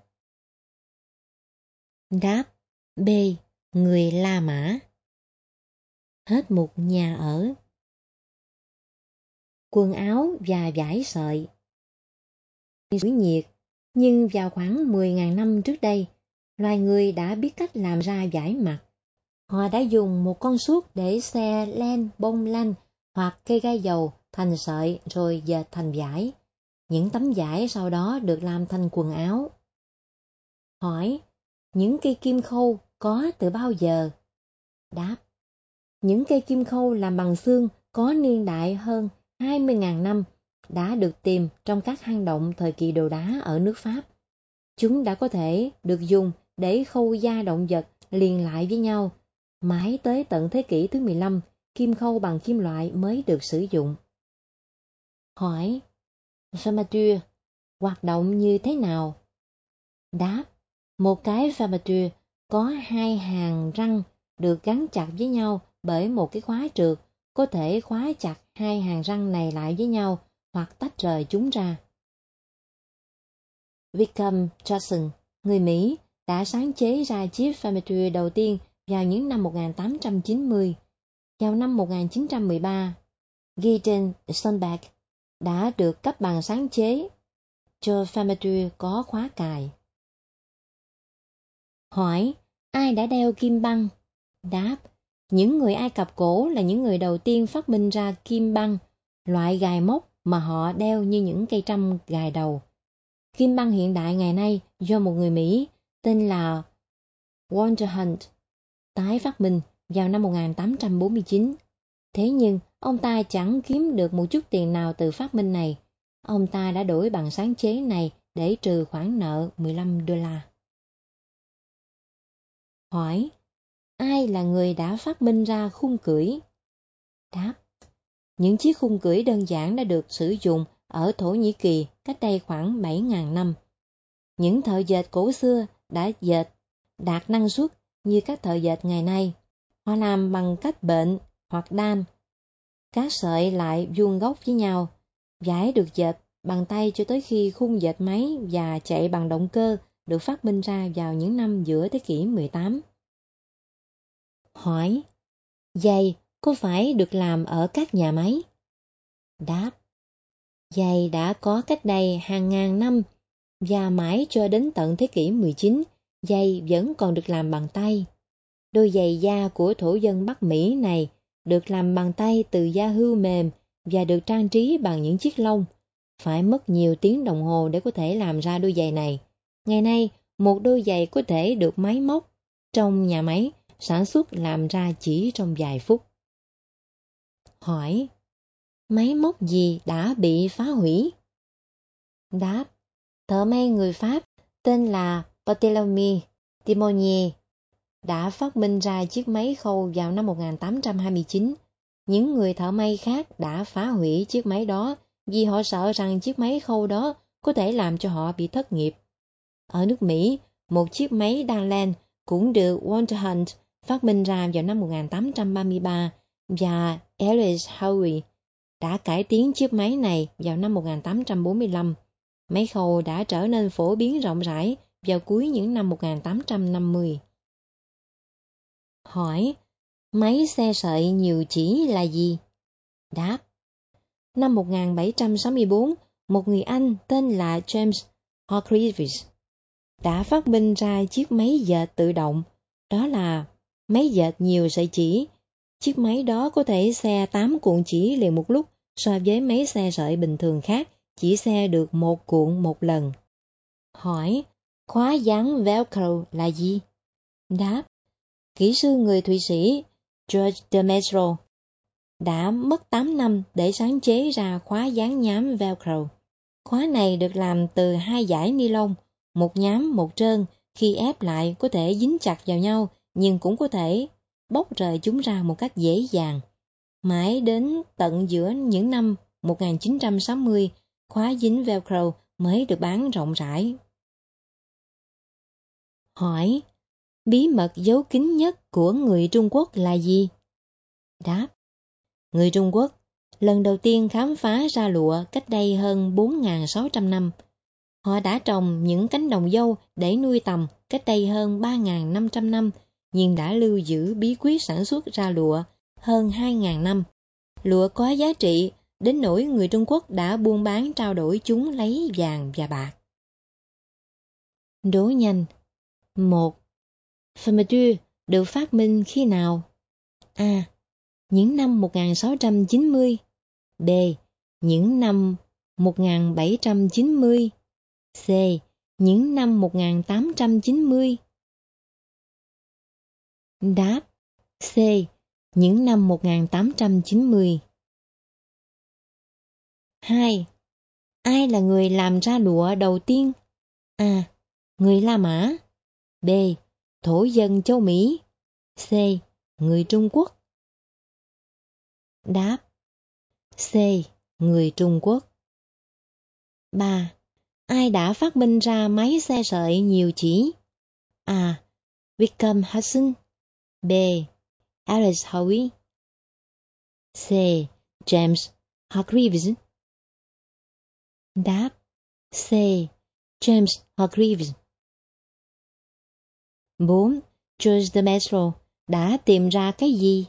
Đáp B. Người La Mã Hết một nhà ở quần áo và vải sợi dưới nhiệt, nhưng vào khoảng 10.000 năm trước đây, loài người đã biết cách làm ra vải mặt. Họ đã dùng một con suốt để xe len bông lanh hoặc cây gai dầu thành sợi rồi dệt thành vải. Những tấm vải sau đó được làm thành quần áo. Hỏi, những cây kim khâu có từ bao giờ? Đáp, những cây kim khâu làm bằng xương có niên đại hơn 20.000 năm đã được tìm trong các hang động thời kỳ đồ đá ở nước Pháp. Chúng đã có thể được dùng để khâu da động vật liền lại với nhau. Mãi tới tận thế kỷ thứ 15, kim khâu bằng kim loại mới được sử dụng. Hỏi, Fermature hoạt động như thế nào? Đáp, một cái Fermature có hai hàng răng được gắn chặt với nhau bởi một cái khóa trượt có thể khóa chặt hai hàng răng này lại với nhau hoặc tách rời chúng ra. Wickham Johnson, người Mỹ, đã sáng chế ra chiếc Fermeture đầu tiên vào những năm 1890. Vào năm 1913, Gideon trên đã được cấp bằng sáng chế cho Fermeture có khóa cài. Hỏi, ai đã đeo kim băng? Đáp, những người Ai Cập cổ là những người đầu tiên phát minh ra kim băng, loại gài móc mà họ đeo như những cây trăm gài đầu. Kim băng hiện đại ngày nay do một người Mỹ tên là Walter Hunt tái phát minh vào năm 1849. Thế nhưng, ông ta chẳng kiếm được một chút tiền nào từ phát minh này. Ông ta đã đổi bằng sáng chế này để trừ khoản nợ 15 đô la. Hỏi, ai là người đã phát minh ra khung cưỡi? Đáp, những chiếc khung cưỡi đơn giản đã được sử dụng ở Thổ Nhĩ Kỳ cách đây khoảng 7.000 năm. Những thợ dệt cổ xưa đã dệt đạt năng suất như các thợ dệt ngày nay. Họ làm bằng cách bệnh hoặc đan. Các sợi lại vuông góc với nhau, giải được dệt bằng tay cho tới khi khung dệt máy và chạy bằng động cơ được phát minh ra vào những năm giữa thế kỷ 18. Hỏi, giày có phải được làm ở các nhà máy? Đáp, giày đã có cách đây hàng ngàn năm và mãi cho đến tận thế kỷ 19, giày vẫn còn được làm bằng tay. Đôi giày da của thổ dân Bắc Mỹ này được làm bằng tay từ da hưu mềm và được trang trí bằng những chiếc lông. Phải mất nhiều tiếng đồng hồ để có thể làm ra đôi giày này. Ngày nay, một đôi giày có thể được máy móc trong nhà máy sản xuất làm ra chỉ trong vài phút. Hỏi, máy móc gì đã bị phá hủy? Đáp, thợ may người Pháp tên là Barthélemy Timonier đã phát minh ra chiếc máy khâu vào năm 1829. Những người thợ may khác đã phá hủy chiếc máy đó vì họ sợ rằng chiếc máy khâu đó có thể làm cho họ bị thất nghiệp. Ở nước Mỹ, một chiếc máy đan len cũng được Walter Hunt phát minh ra vào năm 1833 và Ellis Howe đã cải tiến chiếc máy này vào năm 1845. Máy khâu đã trở nên phổ biến rộng rãi vào cuối những năm 1850. Hỏi, máy xe sợi nhiều chỉ là gì? Đáp, năm 1764, một người Anh tên là James Hargreaves đã phát minh ra chiếc máy dệt tự động, đó là máy dệt nhiều sợi chỉ. Chiếc máy đó có thể xe 8 cuộn chỉ liền một lúc so với máy xe sợi bình thường khác chỉ xe được một cuộn một lần. Hỏi, khóa dán Velcro là gì? Đáp, kỹ sư người Thụy Sĩ George de đã mất 8 năm để sáng chế ra khóa dán nhám Velcro. Khóa này được làm từ hai dải ni lông, một nhám một trơn, khi ép lại có thể dính chặt vào nhau nhưng cũng có thể bóc rời chúng ra một cách dễ dàng. Mãi đến tận giữa những năm 1960, khóa dính Velcro mới được bán rộng rãi. Hỏi, bí mật giấu kín nhất của người Trung Quốc là gì? Đáp, người Trung Quốc lần đầu tiên khám phá ra lụa cách đây hơn 4.600 năm. Họ đã trồng những cánh đồng dâu để nuôi tầm cách đây hơn 3.500 năm, nhưng đã lưu giữ bí quyết sản xuất ra lụa hơn 2.000 năm. Lụa có giá trị, đến nỗi người Trung Quốc đã buôn bán trao đổi chúng lấy vàng và bạc. Đố nhanh 1. Fermeture được phát minh khi nào? A. Những năm 1690 B. Những năm 1790 C. Những năm 1890 Đáp, C. Những năm 1890 2. Ai là người làm ra lụa đầu tiên? A. Người La Mã B. Thổ dân châu Mỹ C. Người Trung Quốc Đáp, C. Người Trung Quốc 3. Ai đã phát minh ra máy xe sợi nhiều chỉ? A. Wickham Hudson B. Alice Howe C. James Hargreaves Đáp C. James Hargreaves 4. George de Metro đã tìm ra cái gì?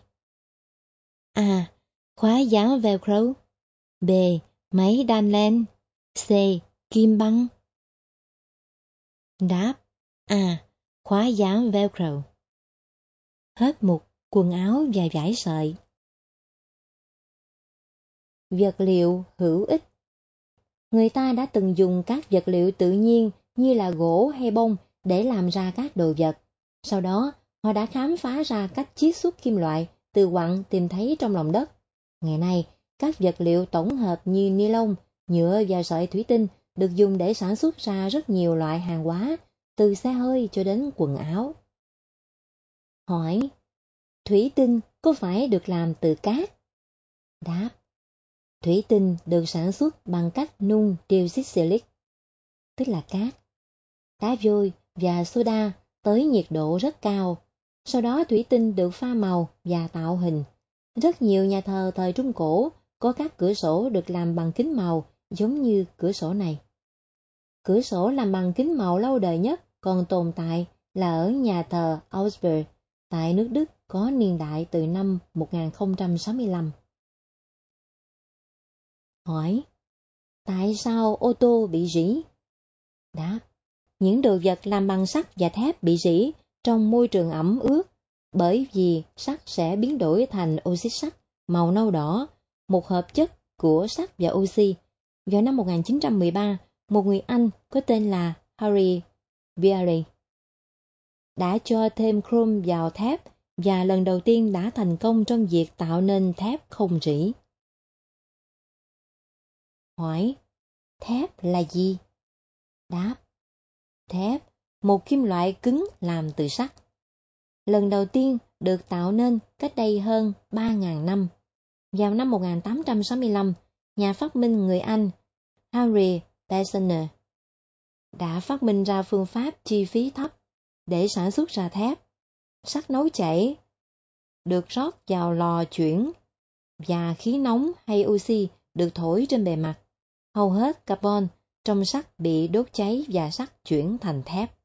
A. Khóa dán Velcro. B. Máy đan len. C. Kim băng. Đáp A. Khóa dán Velcro. Hết mục quần áo và vải sợi. Vật liệu hữu ích Người ta đã từng dùng các vật liệu tự nhiên như là gỗ hay bông để làm ra các đồ vật. Sau đó, họ đã khám phá ra cách chiết xuất kim loại từ quặng tìm thấy trong lòng đất. Ngày nay, các vật liệu tổng hợp như ni lông, nhựa và sợi thủy tinh được dùng để sản xuất ra rất nhiều loại hàng hóa, từ xe hơi cho đến quần áo. Hỏi, thủy tinh có phải được làm từ cát? Đáp, thủy tinh được sản xuất bằng cách nung dioxide silic, tức là cát, đá vôi và soda tới nhiệt độ rất cao. Sau đó thủy tinh được pha màu và tạo hình. Rất nhiều nhà thờ thời Trung Cổ có các cửa sổ được làm bằng kính màu giống như cửa sổ này. Cửa sổ làm bằng kính màu lâu đời nhất còn tồn tại là ở nhà thờ Augsburg tại nước Đức có niên đại từ năm 1065. Hỏi, tại sao ô tô bị rỉ? Đáp, những đồ vật làm bằng sắt và thép bị rỉ trong môi trường ẩm ướt bởi vì sắt sẽ biến đổi thành oxit sắt màu nâu đỏ, một hợp chất của sắt và oxy. Vào năm 1913, một người Anh có tên là Harry Beery đã cho thêm chrome vào thép và lần đầu tiên đã thành công trong việc tạo nên thép không rỉ. Hỏi, thép là gì? Đáp, thép, một kim loại cứng làm từ sắt. Lần đầu tiên được tạo nên cách đây hơn 3.000 năm. Vào năm 1865, nhà phát minh người Anh Harry Bessemer đã phát minh ra phương pháp chi phí thấp để sản xuất ra thép. Sắt nấu chảy được rót vào lò chuyển và khí nóng hay oxy được thổi trên bề mặt. Hầu hết carbon trong sắt bị đốt cháy và sắt chuyển thành thép.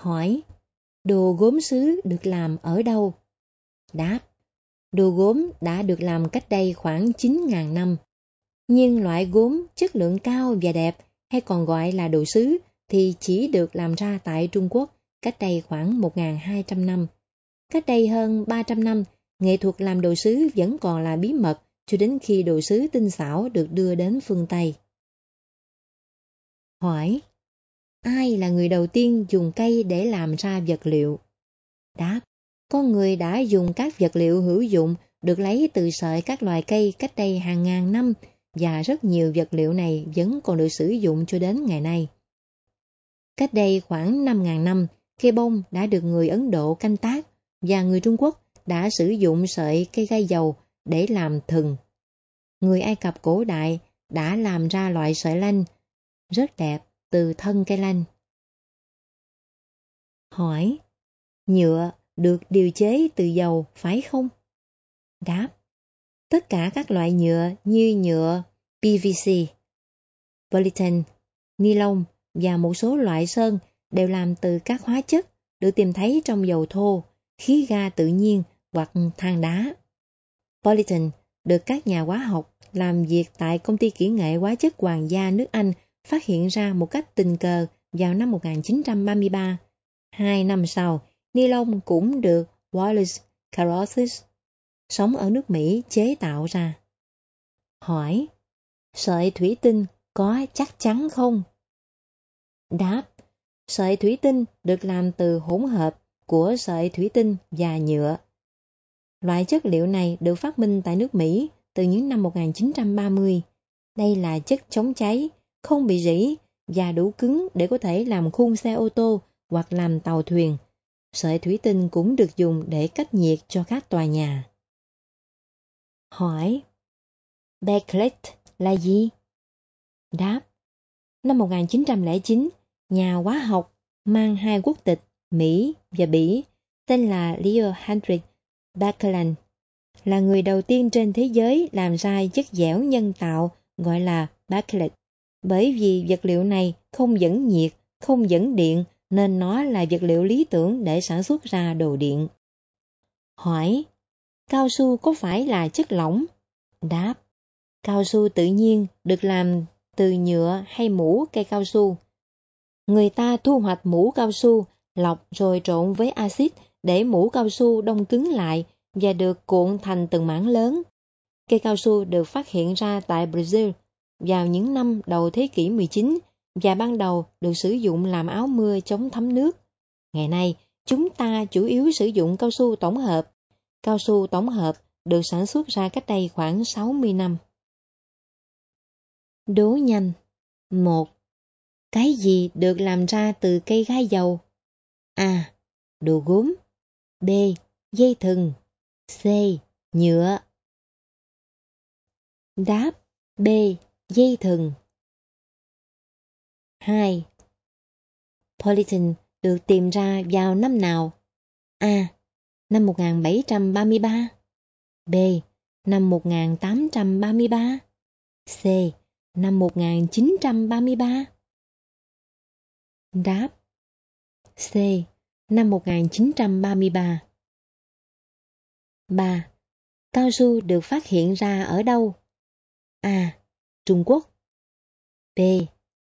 Hỏi, đồ gốm sứ được làm ở đâu? Đáp, đồ gốm đã được làm cách đây khoảng 9.000 năm. Nhưng loại gốm chất lượng cao và đẹp hay còn gọi là đồ sứ thì chỉ được làm ra tại Trung Quốc cách đây khoảng 1.200 năm. Cách đây hơn 300 năm, nghệ thuật làm đồ sứ vẫn còn là bí mật cho đến khi đồ sứ tinh xảo được đưa đến phương Tây. Hỏi, ai là người đầu tiên dùng cây để làm ra vật liệu? Đáp, con người đã dùng các vật liệu hữu dụng được lấy từ sợi các loài cây cách đây hàng ngàn năm và rất nhiều vật liệu này vẫn còn được sử dụng cho đến ngày nay. Cách đây khoảng 5.000 năm, cây bông đã được người Ấn Độ canh tác và người Trung Quốc đã sử dụng sợi cây gai dầu để làm thừng. Người Ai Cập cổ đại đã làm ra loại sợi lanh rất đẹp từ thân cây lanh. Hỏi, nhựa được điều chế từ dầu phải không? Đáp, tất cả các loại nhựa như nhựa PVC, polyethylene, ni lông và một số loại sơn đều làm từ các hóa chất được tìm thấy trong dầu thô, khí ga tự nhiên hoặc than đá. Politan được các nhà hóa học làm việc tại công ty kỹ nghệ hóa chất Hoàng gia nước Anh phát hiện ra một cách tình cờ vào năm 1933. Hai năm sau, ni lông cũng được Wallace Carothers, sống ở nước Mỹ, chế tạo ra. Hỏi, sợi thủy tinh có chắc chắn không? Đáp, sợi thủy tinh được làm từ hỗn hợp của sợi thủy tinh và nhựa. Loại chất liệu này được phát minh tại nước Mỹ từ những năm 1930. Đây là chất chống cháy, không bị rỉ và đủ cứng để có thể làm khung xe ô tô hoặc làm tàu thuyền. Sợi thủy tinh cũng được dùng để cách nhiệt cho các tòa nhà. Hỏi Backlit là gì? Đáp Năm 1909, nhà hóa học mang hai quốc tịch Mỹ và Bỉ tên là Leo Hendrik Bakelite là người đầu tiên trên thế giới làm ra chất dẻo nhân tạo gọi là bakelite. Bởi vì vật liệu này không dẫn nhiệt, không dẫn điện nên nó là vật liệu lý tưởng để sản xuất ra đồ điện. Hỏi, cao su có phải là chất lỏng? Đáp, cao su tự nhiên được làm từ nhựa hay mũ cây cao su. Người ta thu hoạch mũ cao su, lọc rồi trộn với axit để mũ cao su đông cứng lại và được cuộn thành từng mảng lớn. Cây cao su được phát hiện ra tại Brazil vào những năm đầu thế kỷ 19 và ban đầu được sử dụng làm áo mưa chống thấm nước. Ngày nay, chúng ta chủ yếu sử dụng cao su tổng hợp. Cao su tổng hợp được sản xuất ra cách đây khoảng 60 năm. Đố nhanh 1. Cái gì được làm ra từ cây gai dầu? A. Đồ gốm B. Dây thừng C. Nhựa Đáp B. Dây thừng 2. Polyton được tìm ra vào năm nào? A. Năm 1733 B. Năm 1833 C. Năm 1933 Đáp C. Năm 1933 3. Cao su được phát hiện ra ở đâu? A. Trung Quốc B.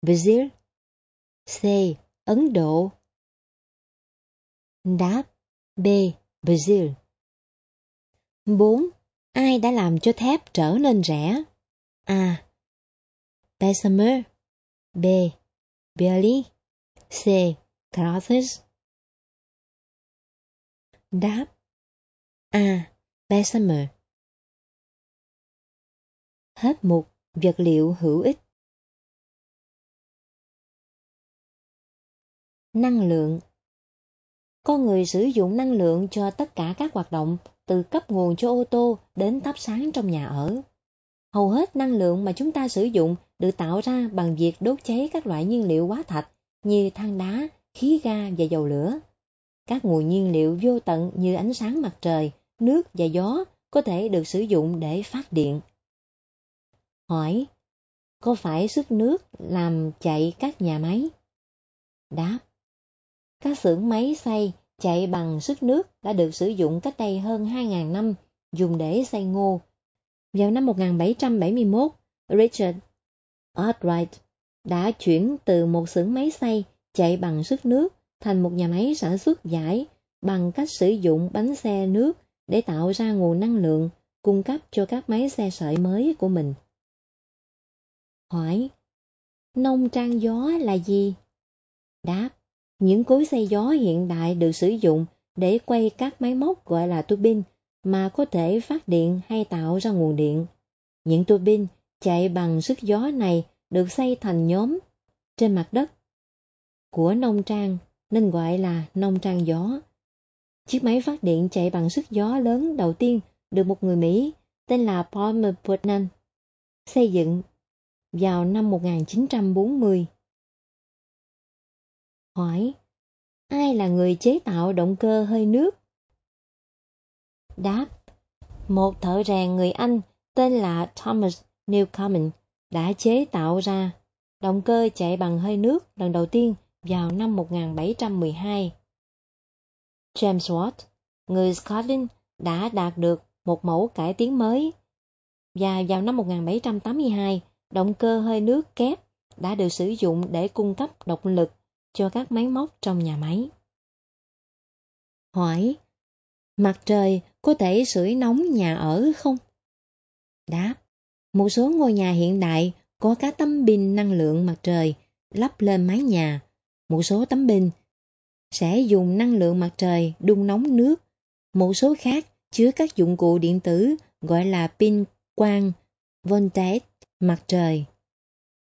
Brazil C. Ấn Độ Đáp B. Brazil 4. Ai đã làm cho thép trở nên rẻ? A. Bessemer B. Bailey C. Carruthers Đáp A. Bessemer Hết mục vật liệu hữu ích Năng lượng Con người sử dụng năng lượng cho tất cả các hoạt động, từ cấp nguồn cho ô tô đến thắp sáng trong nhà ở. Hầu hết năng lượng mà chúng ta sử dụng được tạo ra bằng việc đốt cháy các loại nhiên liệu hóa thạch như than đá, khí ga và dầu lửa. Các nguồn nhiên liệu vô tận như ánh sáng mặt trời, nước và gió có thể được sử dụng để phát điện. Hỏi, có phải sức nước làm chạy các nhà máy? Đáp, các xưởng máy xay chạy bằng sức nước đã được sử dụng cách đây hơn 2.000 năm, dùng để xay ngô. Vào năm 1771, Richard Arkwright đã chuyển từ một xưởng máy xay chạy bằng sức nước thành một nhà máy sản xuất giải bằng cách sử dụng bánh xe nước để tạo ra nguồn năng lượng cung cấp cho các máy xe sợi mới của mình. Hỏi, nông trang gió là gì? Đáp, những cối xay gió hiện đại được sử dụng để quay các máy móc gọi là tua bin mà có thể phát điện hay tạo ra nguồn điện. Những tua bin chạy bằng sức gió này được xây thành nhóm trên mặt đất của nông trang nên gọi là nông trang gió. Chiếc máy phát điện chạy bằng sức gió lớn đầu tiên được một người Mỹ tên là Palmer Putnam xây dựng vào năm 1940. Hỏi, ai là người chế tạo động cơ hơi nước? Đáp, một thợ rèn người Anh tên là Thomas Newcomen đã chế tạo ra động cơ chạy bằng hơi nước lần đầu tiên vào năm 1712. James Watt, người Scotland, đã đạt được một mẫu cải tiến mới. Và vào năm 1782, động cơ hơi nước kép đã được sử dụng để cung cấp động lực cho các máy móc trong nhà máy. Hỏi, mặt trời có thể sưởi nóng nhà ở không? Đáp, một số ngôi nhà hiện đại có các tấm pin năng lượng mặt trời lắp lên mái nhà. Một số tấm pin sẽ dùng năng lượng mặt trời đun nóng nước. Một số khác chứa các dụng cụ điện tử gọi là pin quang voltage mặt trời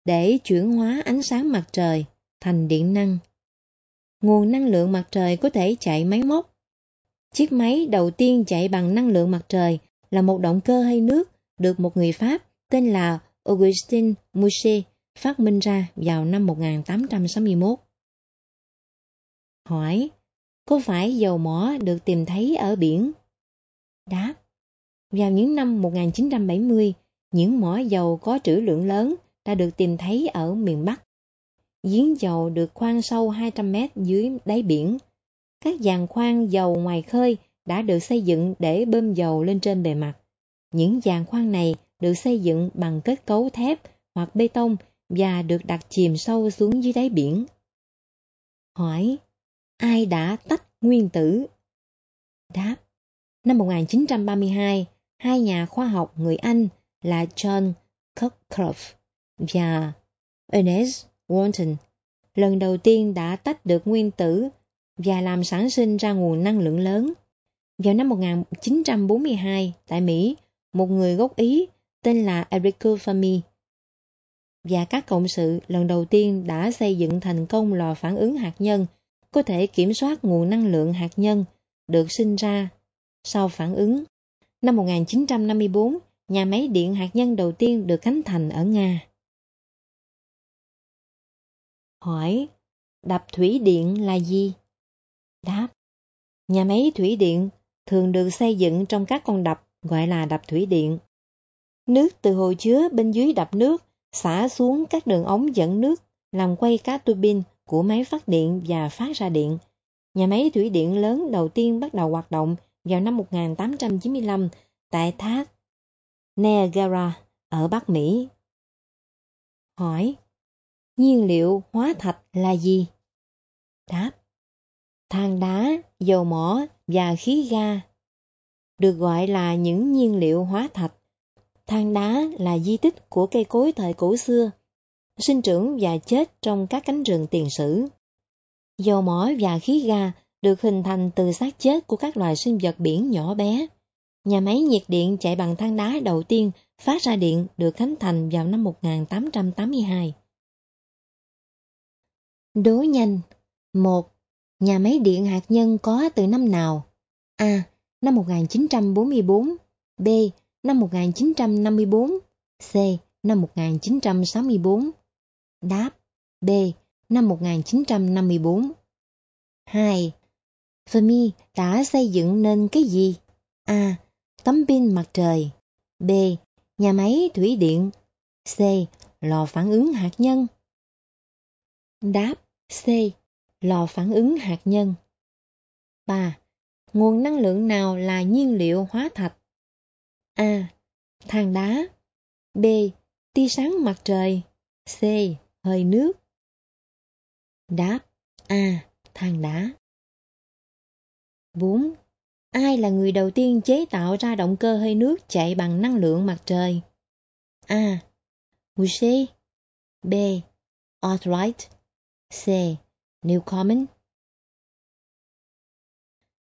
để chuyển hóa ánh sáng mặt trời thành điện năng. Nguồn năng lượng mặt trời có thể chạy máy móc. Chiếc máy đầu tiên chạy bằng năng lượng mặt trời là một động cơ hơi nước được một người Pháp tên là Augustin Mouchet phát minh ra vào năm 1861. Hỏi, có phải dầu mỏ được tìm thấy ở biển? Đáp, vào những năm 1970, những mỏ dầu có trữ lượng lớn đã được tìm thấy ở miền Bắc. Giếng dầu được khoan sâu 200 mét dưới đáy biển. Các giàn khoan dầu ngoài khơi đã được xây dựng để bơm dầu lên trên bề mặt. Những giàn khoan này được xây dựng bằng kết cấu thép hoặc bê tông và được đặt chìm sâu xuống dưới đáy biển. Hỏi, ai đã tách nguyên tử? Đáp, năm 1932, hai nhà khoa học người Anh là John Cockcroft và Ernest Walton lần đầu tiên đã tách được nguyên tử và làm sản sinh ra nguồn năng lượng lớn. Vào năm 1942, tại Mỹ, một người gốc Ý tên là Enrico Fermi và các cộng sự lần đầu tiên đã xây dựng thành công lò phản ứng hạt nhân có thể kiểm soát nguồn năng lượng hạt nhân được sinh ra sau phản ứng. Năm 1954, nhà máy điện hạt nhân đầu tiên được khánh thành ở Nga. Hỏi, đập thủy điện là gì? Đáp, nhà máy thủy điện thường được xây dựng trong các con đập gọi là đập thủy điện. Nước từ hồ chứa bên dưới đập nước xả xuống các đường ống dẫn nước làm quay các tua bin của máy phát điện và phát ra điện. Nhà máy thủy điện lớn đầu tiên bắt đầu hoạt động vào năm 1895 tại thác Niagara ở Bắc Mỹ. Hỏi, nhiên liệu hóa thạch là gì? Đáp, than đá, dầu mỏ và khí ga được gọi là những nhiên liệu hóa thạch. Than đá là di tích của cây cối thời cổ xưa, sinh trưởng và chết trong các cánh rừng tiền sử. Dầu mỏ và khí ga được hình thành từ xác chết của các loài sinh vật biển nhỏ bé. Nhà máy nhiệt điện chạy bằng than đá đầu tiên phát ra điện được khánh thành vào năm 1882. Đố nhanh 1. Nhà máy điện hạt nhân có từ năm nào? A. Năm 1944 B. Năm 1954 C. Năm 1964 Đáp, B. Năm 1954 2. Fermi đã xây dựng nên cái gì? A. Tấm pin mặt trời B. Nhà máy thủy điện C. Lò phản ứng hạt nhân Đáp, C. Lò phản ứng hạt nhân 3. Nguồn năng lượng nào là nhiên liệu hóa thạch? A. Than đá B. Tia sáng mặt trời C. Hơi nước Đáp A. Than đá 4. Ai là người đầu tiên chế tạo ra động cơ hơi nước chạy bằng năng lượng mặt trời? A. Boucher B. Arthright C. Newcomen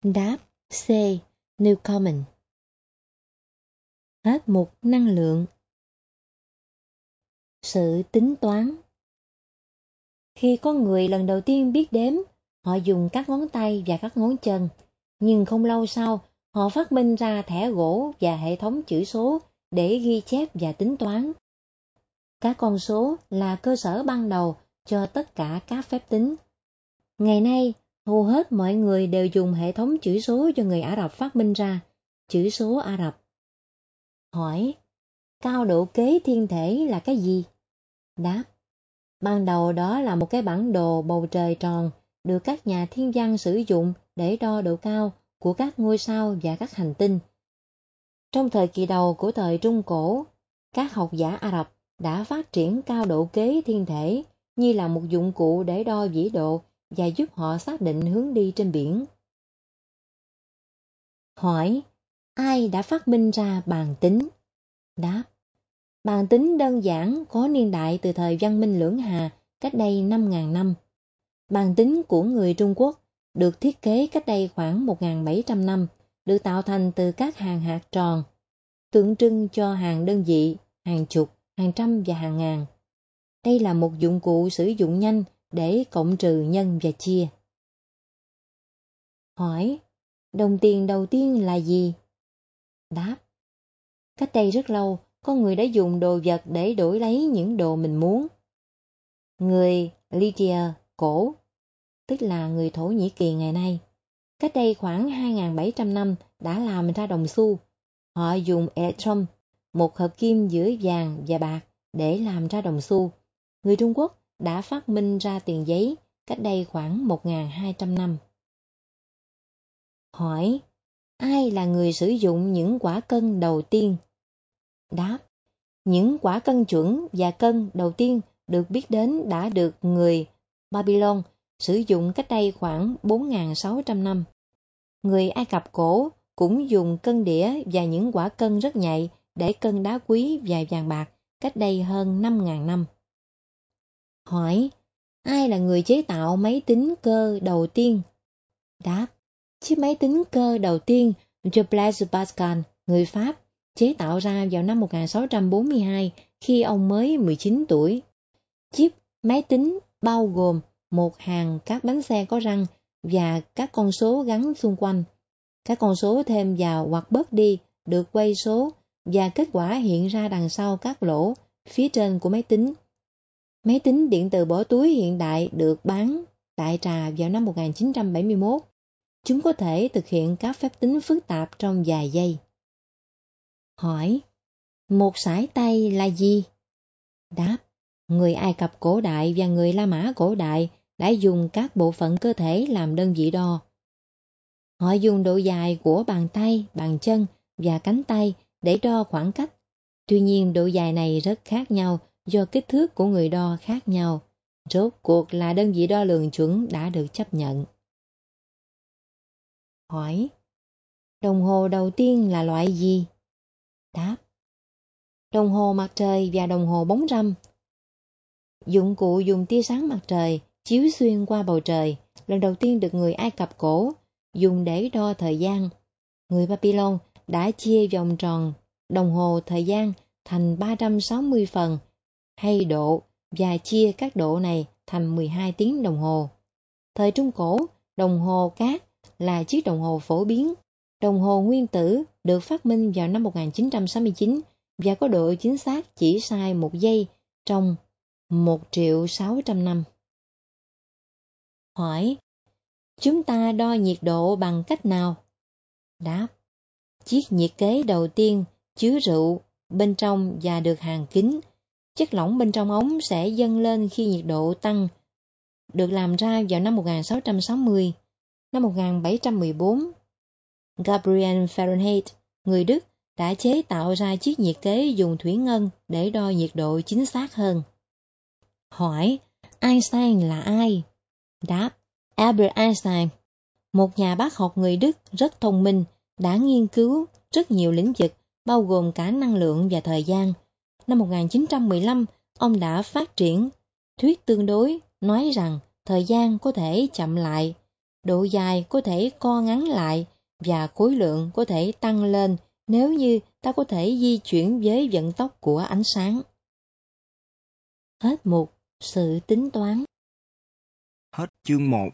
Đáp C. Newcomen Hết mục năng lượng Sự tính toán Khi có người lần đầu tiên biết đếm, họ dùng các ngón tay và các ngón chân nhưng không lâu sau, họ phát minh ra thẻ gỗ và hệ thống chữ số để ghi chép và tính toán. Các con số là cơ sở ban đầu cho tất cả các phép tính. Ngày nay, hầu hết mọi người đều dùng hệ thống chữ số do người Ả Rập phát minh ra, chữ số Ả Rập. Hỏi, cao độ kế thiên thể là cái gì? Đáp, ban đầu đó là một cái bản đồ bầu trời tròn được các nhà thiên văn sử dụng để đo độ cao của các ngôi sao và các hành tinh. Trong thời kỳ đầu của thời Trung Cổ, các học giả Ả Rập đã phát triển cao độ kế thiên thể như là một dụng cụ để đo vĩ độ và giúp họ xác định hướng đi trên biển. Hỏi, ai đã phát minh ra bàn tính? Đáp, bàn tính đơn giản có niên đại từ thời văn minh lưỡng hà cách đây 5.000 năm. Bàn tính của người Trung Quốc được thiết kế cách đây khoảng 1.700 năm, được tạo thành từ các hàng hạt tròn, tượng trưng cho hàng đơn vị, hàng chục, hàng trăm và hàng ngàn. Đây là một dụng cụ sử dụng nhanh để cộng trừ nhân và chia. Hỏi, đồng tiền đầu tiên là gì? Đáp, cách đây rất lâu, có người đã dùng đồ vật để đổi lấy những đồ mình muốn. Người Lydia cổ tức là người Thổ Nhĩ Kỳ ngày nay. Cách đây khoảng 2.700 năm đã làm ra đồng xu. Họ dùng electrum, một hợp kim giữa vàng và bạc, để làm ra đồng xu. Người Trung Quốc đã phát minh ra tiền giấy cách đây khoảng 1.200 năm. Hỏi, ai là người sử dụng những quả cân đầu tiên? Đáp, những quả cân chuẩn và cân đầu tiên được biết đến đã được người Babylon sử dụng cách đây khoảng 4.600 năm. Người Ai Cập cổ cũng dùng cân đĩa và những quả cân rất nhạy để cân đá quý và vàng bạc cách đây hơn 5.000 năm. Hỏi, ai là người chế tạo máy tính cơ đầu tiên? Đáp, chiếc máy tính cơ đầu tiên do Blaise Pascal, người Pháp, chế tạo ra vào năm 1642 khi ông mới 19 tuổi. Chiếc máy tính bao gồm một hàng các bánh xe có răng và các con số gắn xung quanh. Các con số thêm vào hoặc bớt đi được quay số và kết quả hiện ra đằng sau các lỗ phía trên của máy tính. Máy tính điện tử bỏ túi hiện đại được bán tại trà vào năm 1971. Chúng có thể thực hiện các phép tính phức tạp trong vài giây. Hỏi, một sải tay là gì? Đáp, người Ai Cập cổ đại và người La Mã cổ đại đã dùng các bộ phận cơ thể làm đơn vị đo. Họ dùng độ dài của bàn tay, bàn chân và cánh tay để đo khoảng cách. Tuy nhiên độ dài này rất khác nhau do kích thước của người đo khác nhau. Rốt cuộc là đơn vị đo lường chuẩn đã được chấp nhận. Hỏi Đồng hồ đầu tiên là loại gì? Đáp Đồng hồ mặt trời và đồng hồ bóng râm. Dụng cụ dùng tia sáng mặt trời chiếu xuyên qua bầu trời, lần đầu tiên được người Ai Cập cổ dùng để đo thời gian. Người Babylon đã chia vòng tròn đồng hồ thời gian thành 360 phần hay độ và chia các độ này thành 12 tiếng đồng hồ. Thời Trung Cổ, đồng hồ cát là chiếc đồng hồ phổ biến. Đồng hồ nguyên tử được phát minh vào năm 1969 và có độ chính xác chỉ sai một giây trong 1 triệu 600 năm. Hỏi, chúng ta đo nhiệt độ bằng cách nào? Đáp, chiếc nhiệt kế đầu tiên chứa rượu bên trong và được hàng kín. Chất lỏng bên trong ống sẽ dâng lên khi nhiệt độ tăng. Được làm ra vào năm 1660. Năm 1714, Gabriel Fahrenheit, người Đức, đã chế tạo ra chiếc nhiệt kế dùng thủy ngân để đo nhiệt độ chính xác hơn. Hỏi, Einstein là ai? Đáp, Albert Einstein, một nhà bác học người Đức rất thông minh, đã nghiên cứu rất nhiều lĩnh vực, bao gồm cả năng lượng và thời gian. Năm 1915, ông đã phát triển thuyết tương đối, nói rằng thời gian có thể chậm lại, độ dài có thể co ngắn lại và khối lượng có thể tăng lên nếu như ta có thể di chuyển với vận tốc của ánh sáng. Hết mục Sự tính toán Hết chương 1